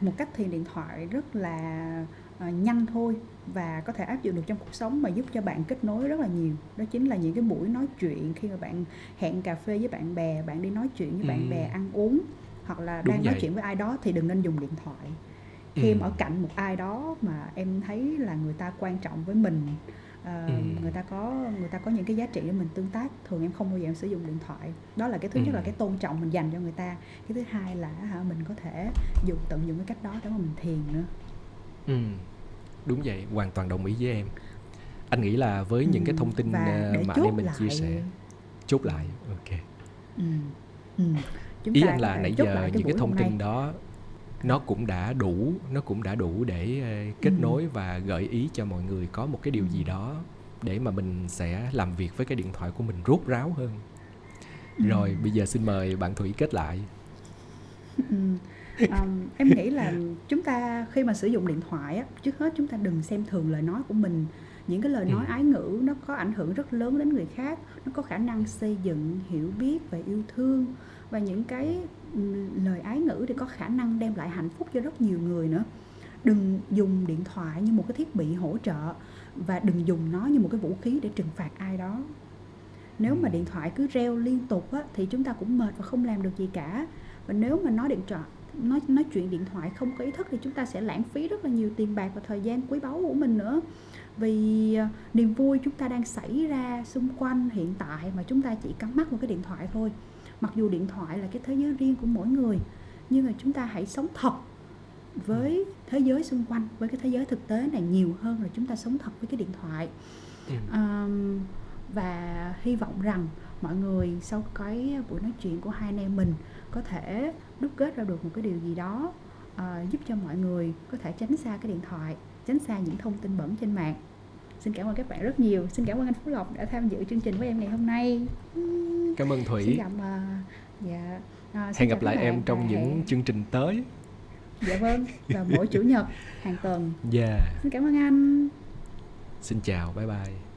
một cách thiền điện thoại rất là ờ, nhanh thôi và có thể áp dụng được trong cuộc sống mà giúp cho bạn kết nối rất là nhiều đó chính là những cái buổi nói chuyện khi mà bạn hẹn cà phê với bạn bè bạn đi nói chuyện với bạn Ừ. bè ăn uống hoặc là Đúng đang nói vậy. chuyện với ai đó thì đừng nên dùng điện thoại khi em Ừ. ở cạnh một ai đó mà em thấy là người ta quan trọng với mình ờ, Ừ. người ta có người ta có những cái giá trị để mình tương tác thường em không bao giờ em sử dụng điện thoại đó là cái thứ nhất Ừ. là cái tôn trọng mình dành cho người ta cái thứ hai là hả mình có thể dùng tận dụng cái cách đó để mà mình thiền nữa ừ. Đúng vậy hoàn toàn đồng ý với em anh nghĩ là với những cái Ừ, thông tin ờ, mà anh em mình chia lại- sẻ chốt lại ok ừ. Ừ. Chúng ý anh là nãy giờ cái những cái thông tin nay. đó nó cũng đã đủ nó cũng đã đủ để ờ, kết Ừ. nối và gợi ý cho mọi người có một cái điều Ừ. gì đó để mà mình sẽ làm việc với cái điện thoại của mình rốt ráo hơn Ừ. rồi bây giờ xin mời bạn thủy kết lại Ừ. Um, em nghĩ là chúng ta khi mà sử dụng điện thoại á, trước hết chúng ta đừng xem thường lời nói của mình. Những cái lời nói Ừ. ái ngữ nó có ảnh hưởng rất lớn đến người khác nó có khả năng xây dựng hiểu biết và yêu thương. Và những cái ừ, lời ái ngữ thì có khả năng đem lại hạnh phúc cho rất nhiều người nữa. Đừng dùng điện thoại như một cái thiết bị hỗ trợ và đừng dùng nó như một cái vũ khí để trừng phạt ai đó. Nếu mà Ừ. điện thoại cứ reo liên tục á, thì chúng ta cũng mệt và không làm được gì cả. Và nếu mà nói điện thoại nói nói chuyện điện thoại không có ý thức thì chúng ta sẽ lãng phí rất là nhiều tiền bạc và thời gian quý báu của mình nữa. Vì à, niềm vui chúng ta đang xảy ra xung quanh hiện tại mà chúng ta chỉ cắm mắt vào cái điện thoại thôi. Mặc dù điện thoại là cái thế giới riêng của mỗi người nhưng mà chúng ta hãy sống thật với thế giới xung quanh với cái thế giới thực tế này nhiều hơn là chúng ta sống thật với cái điện thoại. Um, và hy vọng rằng mọi người sau cái buổi nói chuyện của hai anh em mình có thể đúc kết ra được một cái điều gì đó ờ, giúp cho mọi người có thể tránh xa cái điện thoại tránh xa những thông tin bẩn trên mạng. Xin cảm ơn các bạn rất nhiều. Xin cảm ơn anh phú lộc đã tham dự chương trình với em ngày hôm nay. Cảm ơn xin thủy. gặp ờ, dạ. Ờ, xin hẹn chào gặp các lại bạn em và trong những hẹn- chương trình tới. Dạ vâng vào mỗi chủ nhật hàng tuần. Yeah xin cảm ơn anh. Xin chào bye bye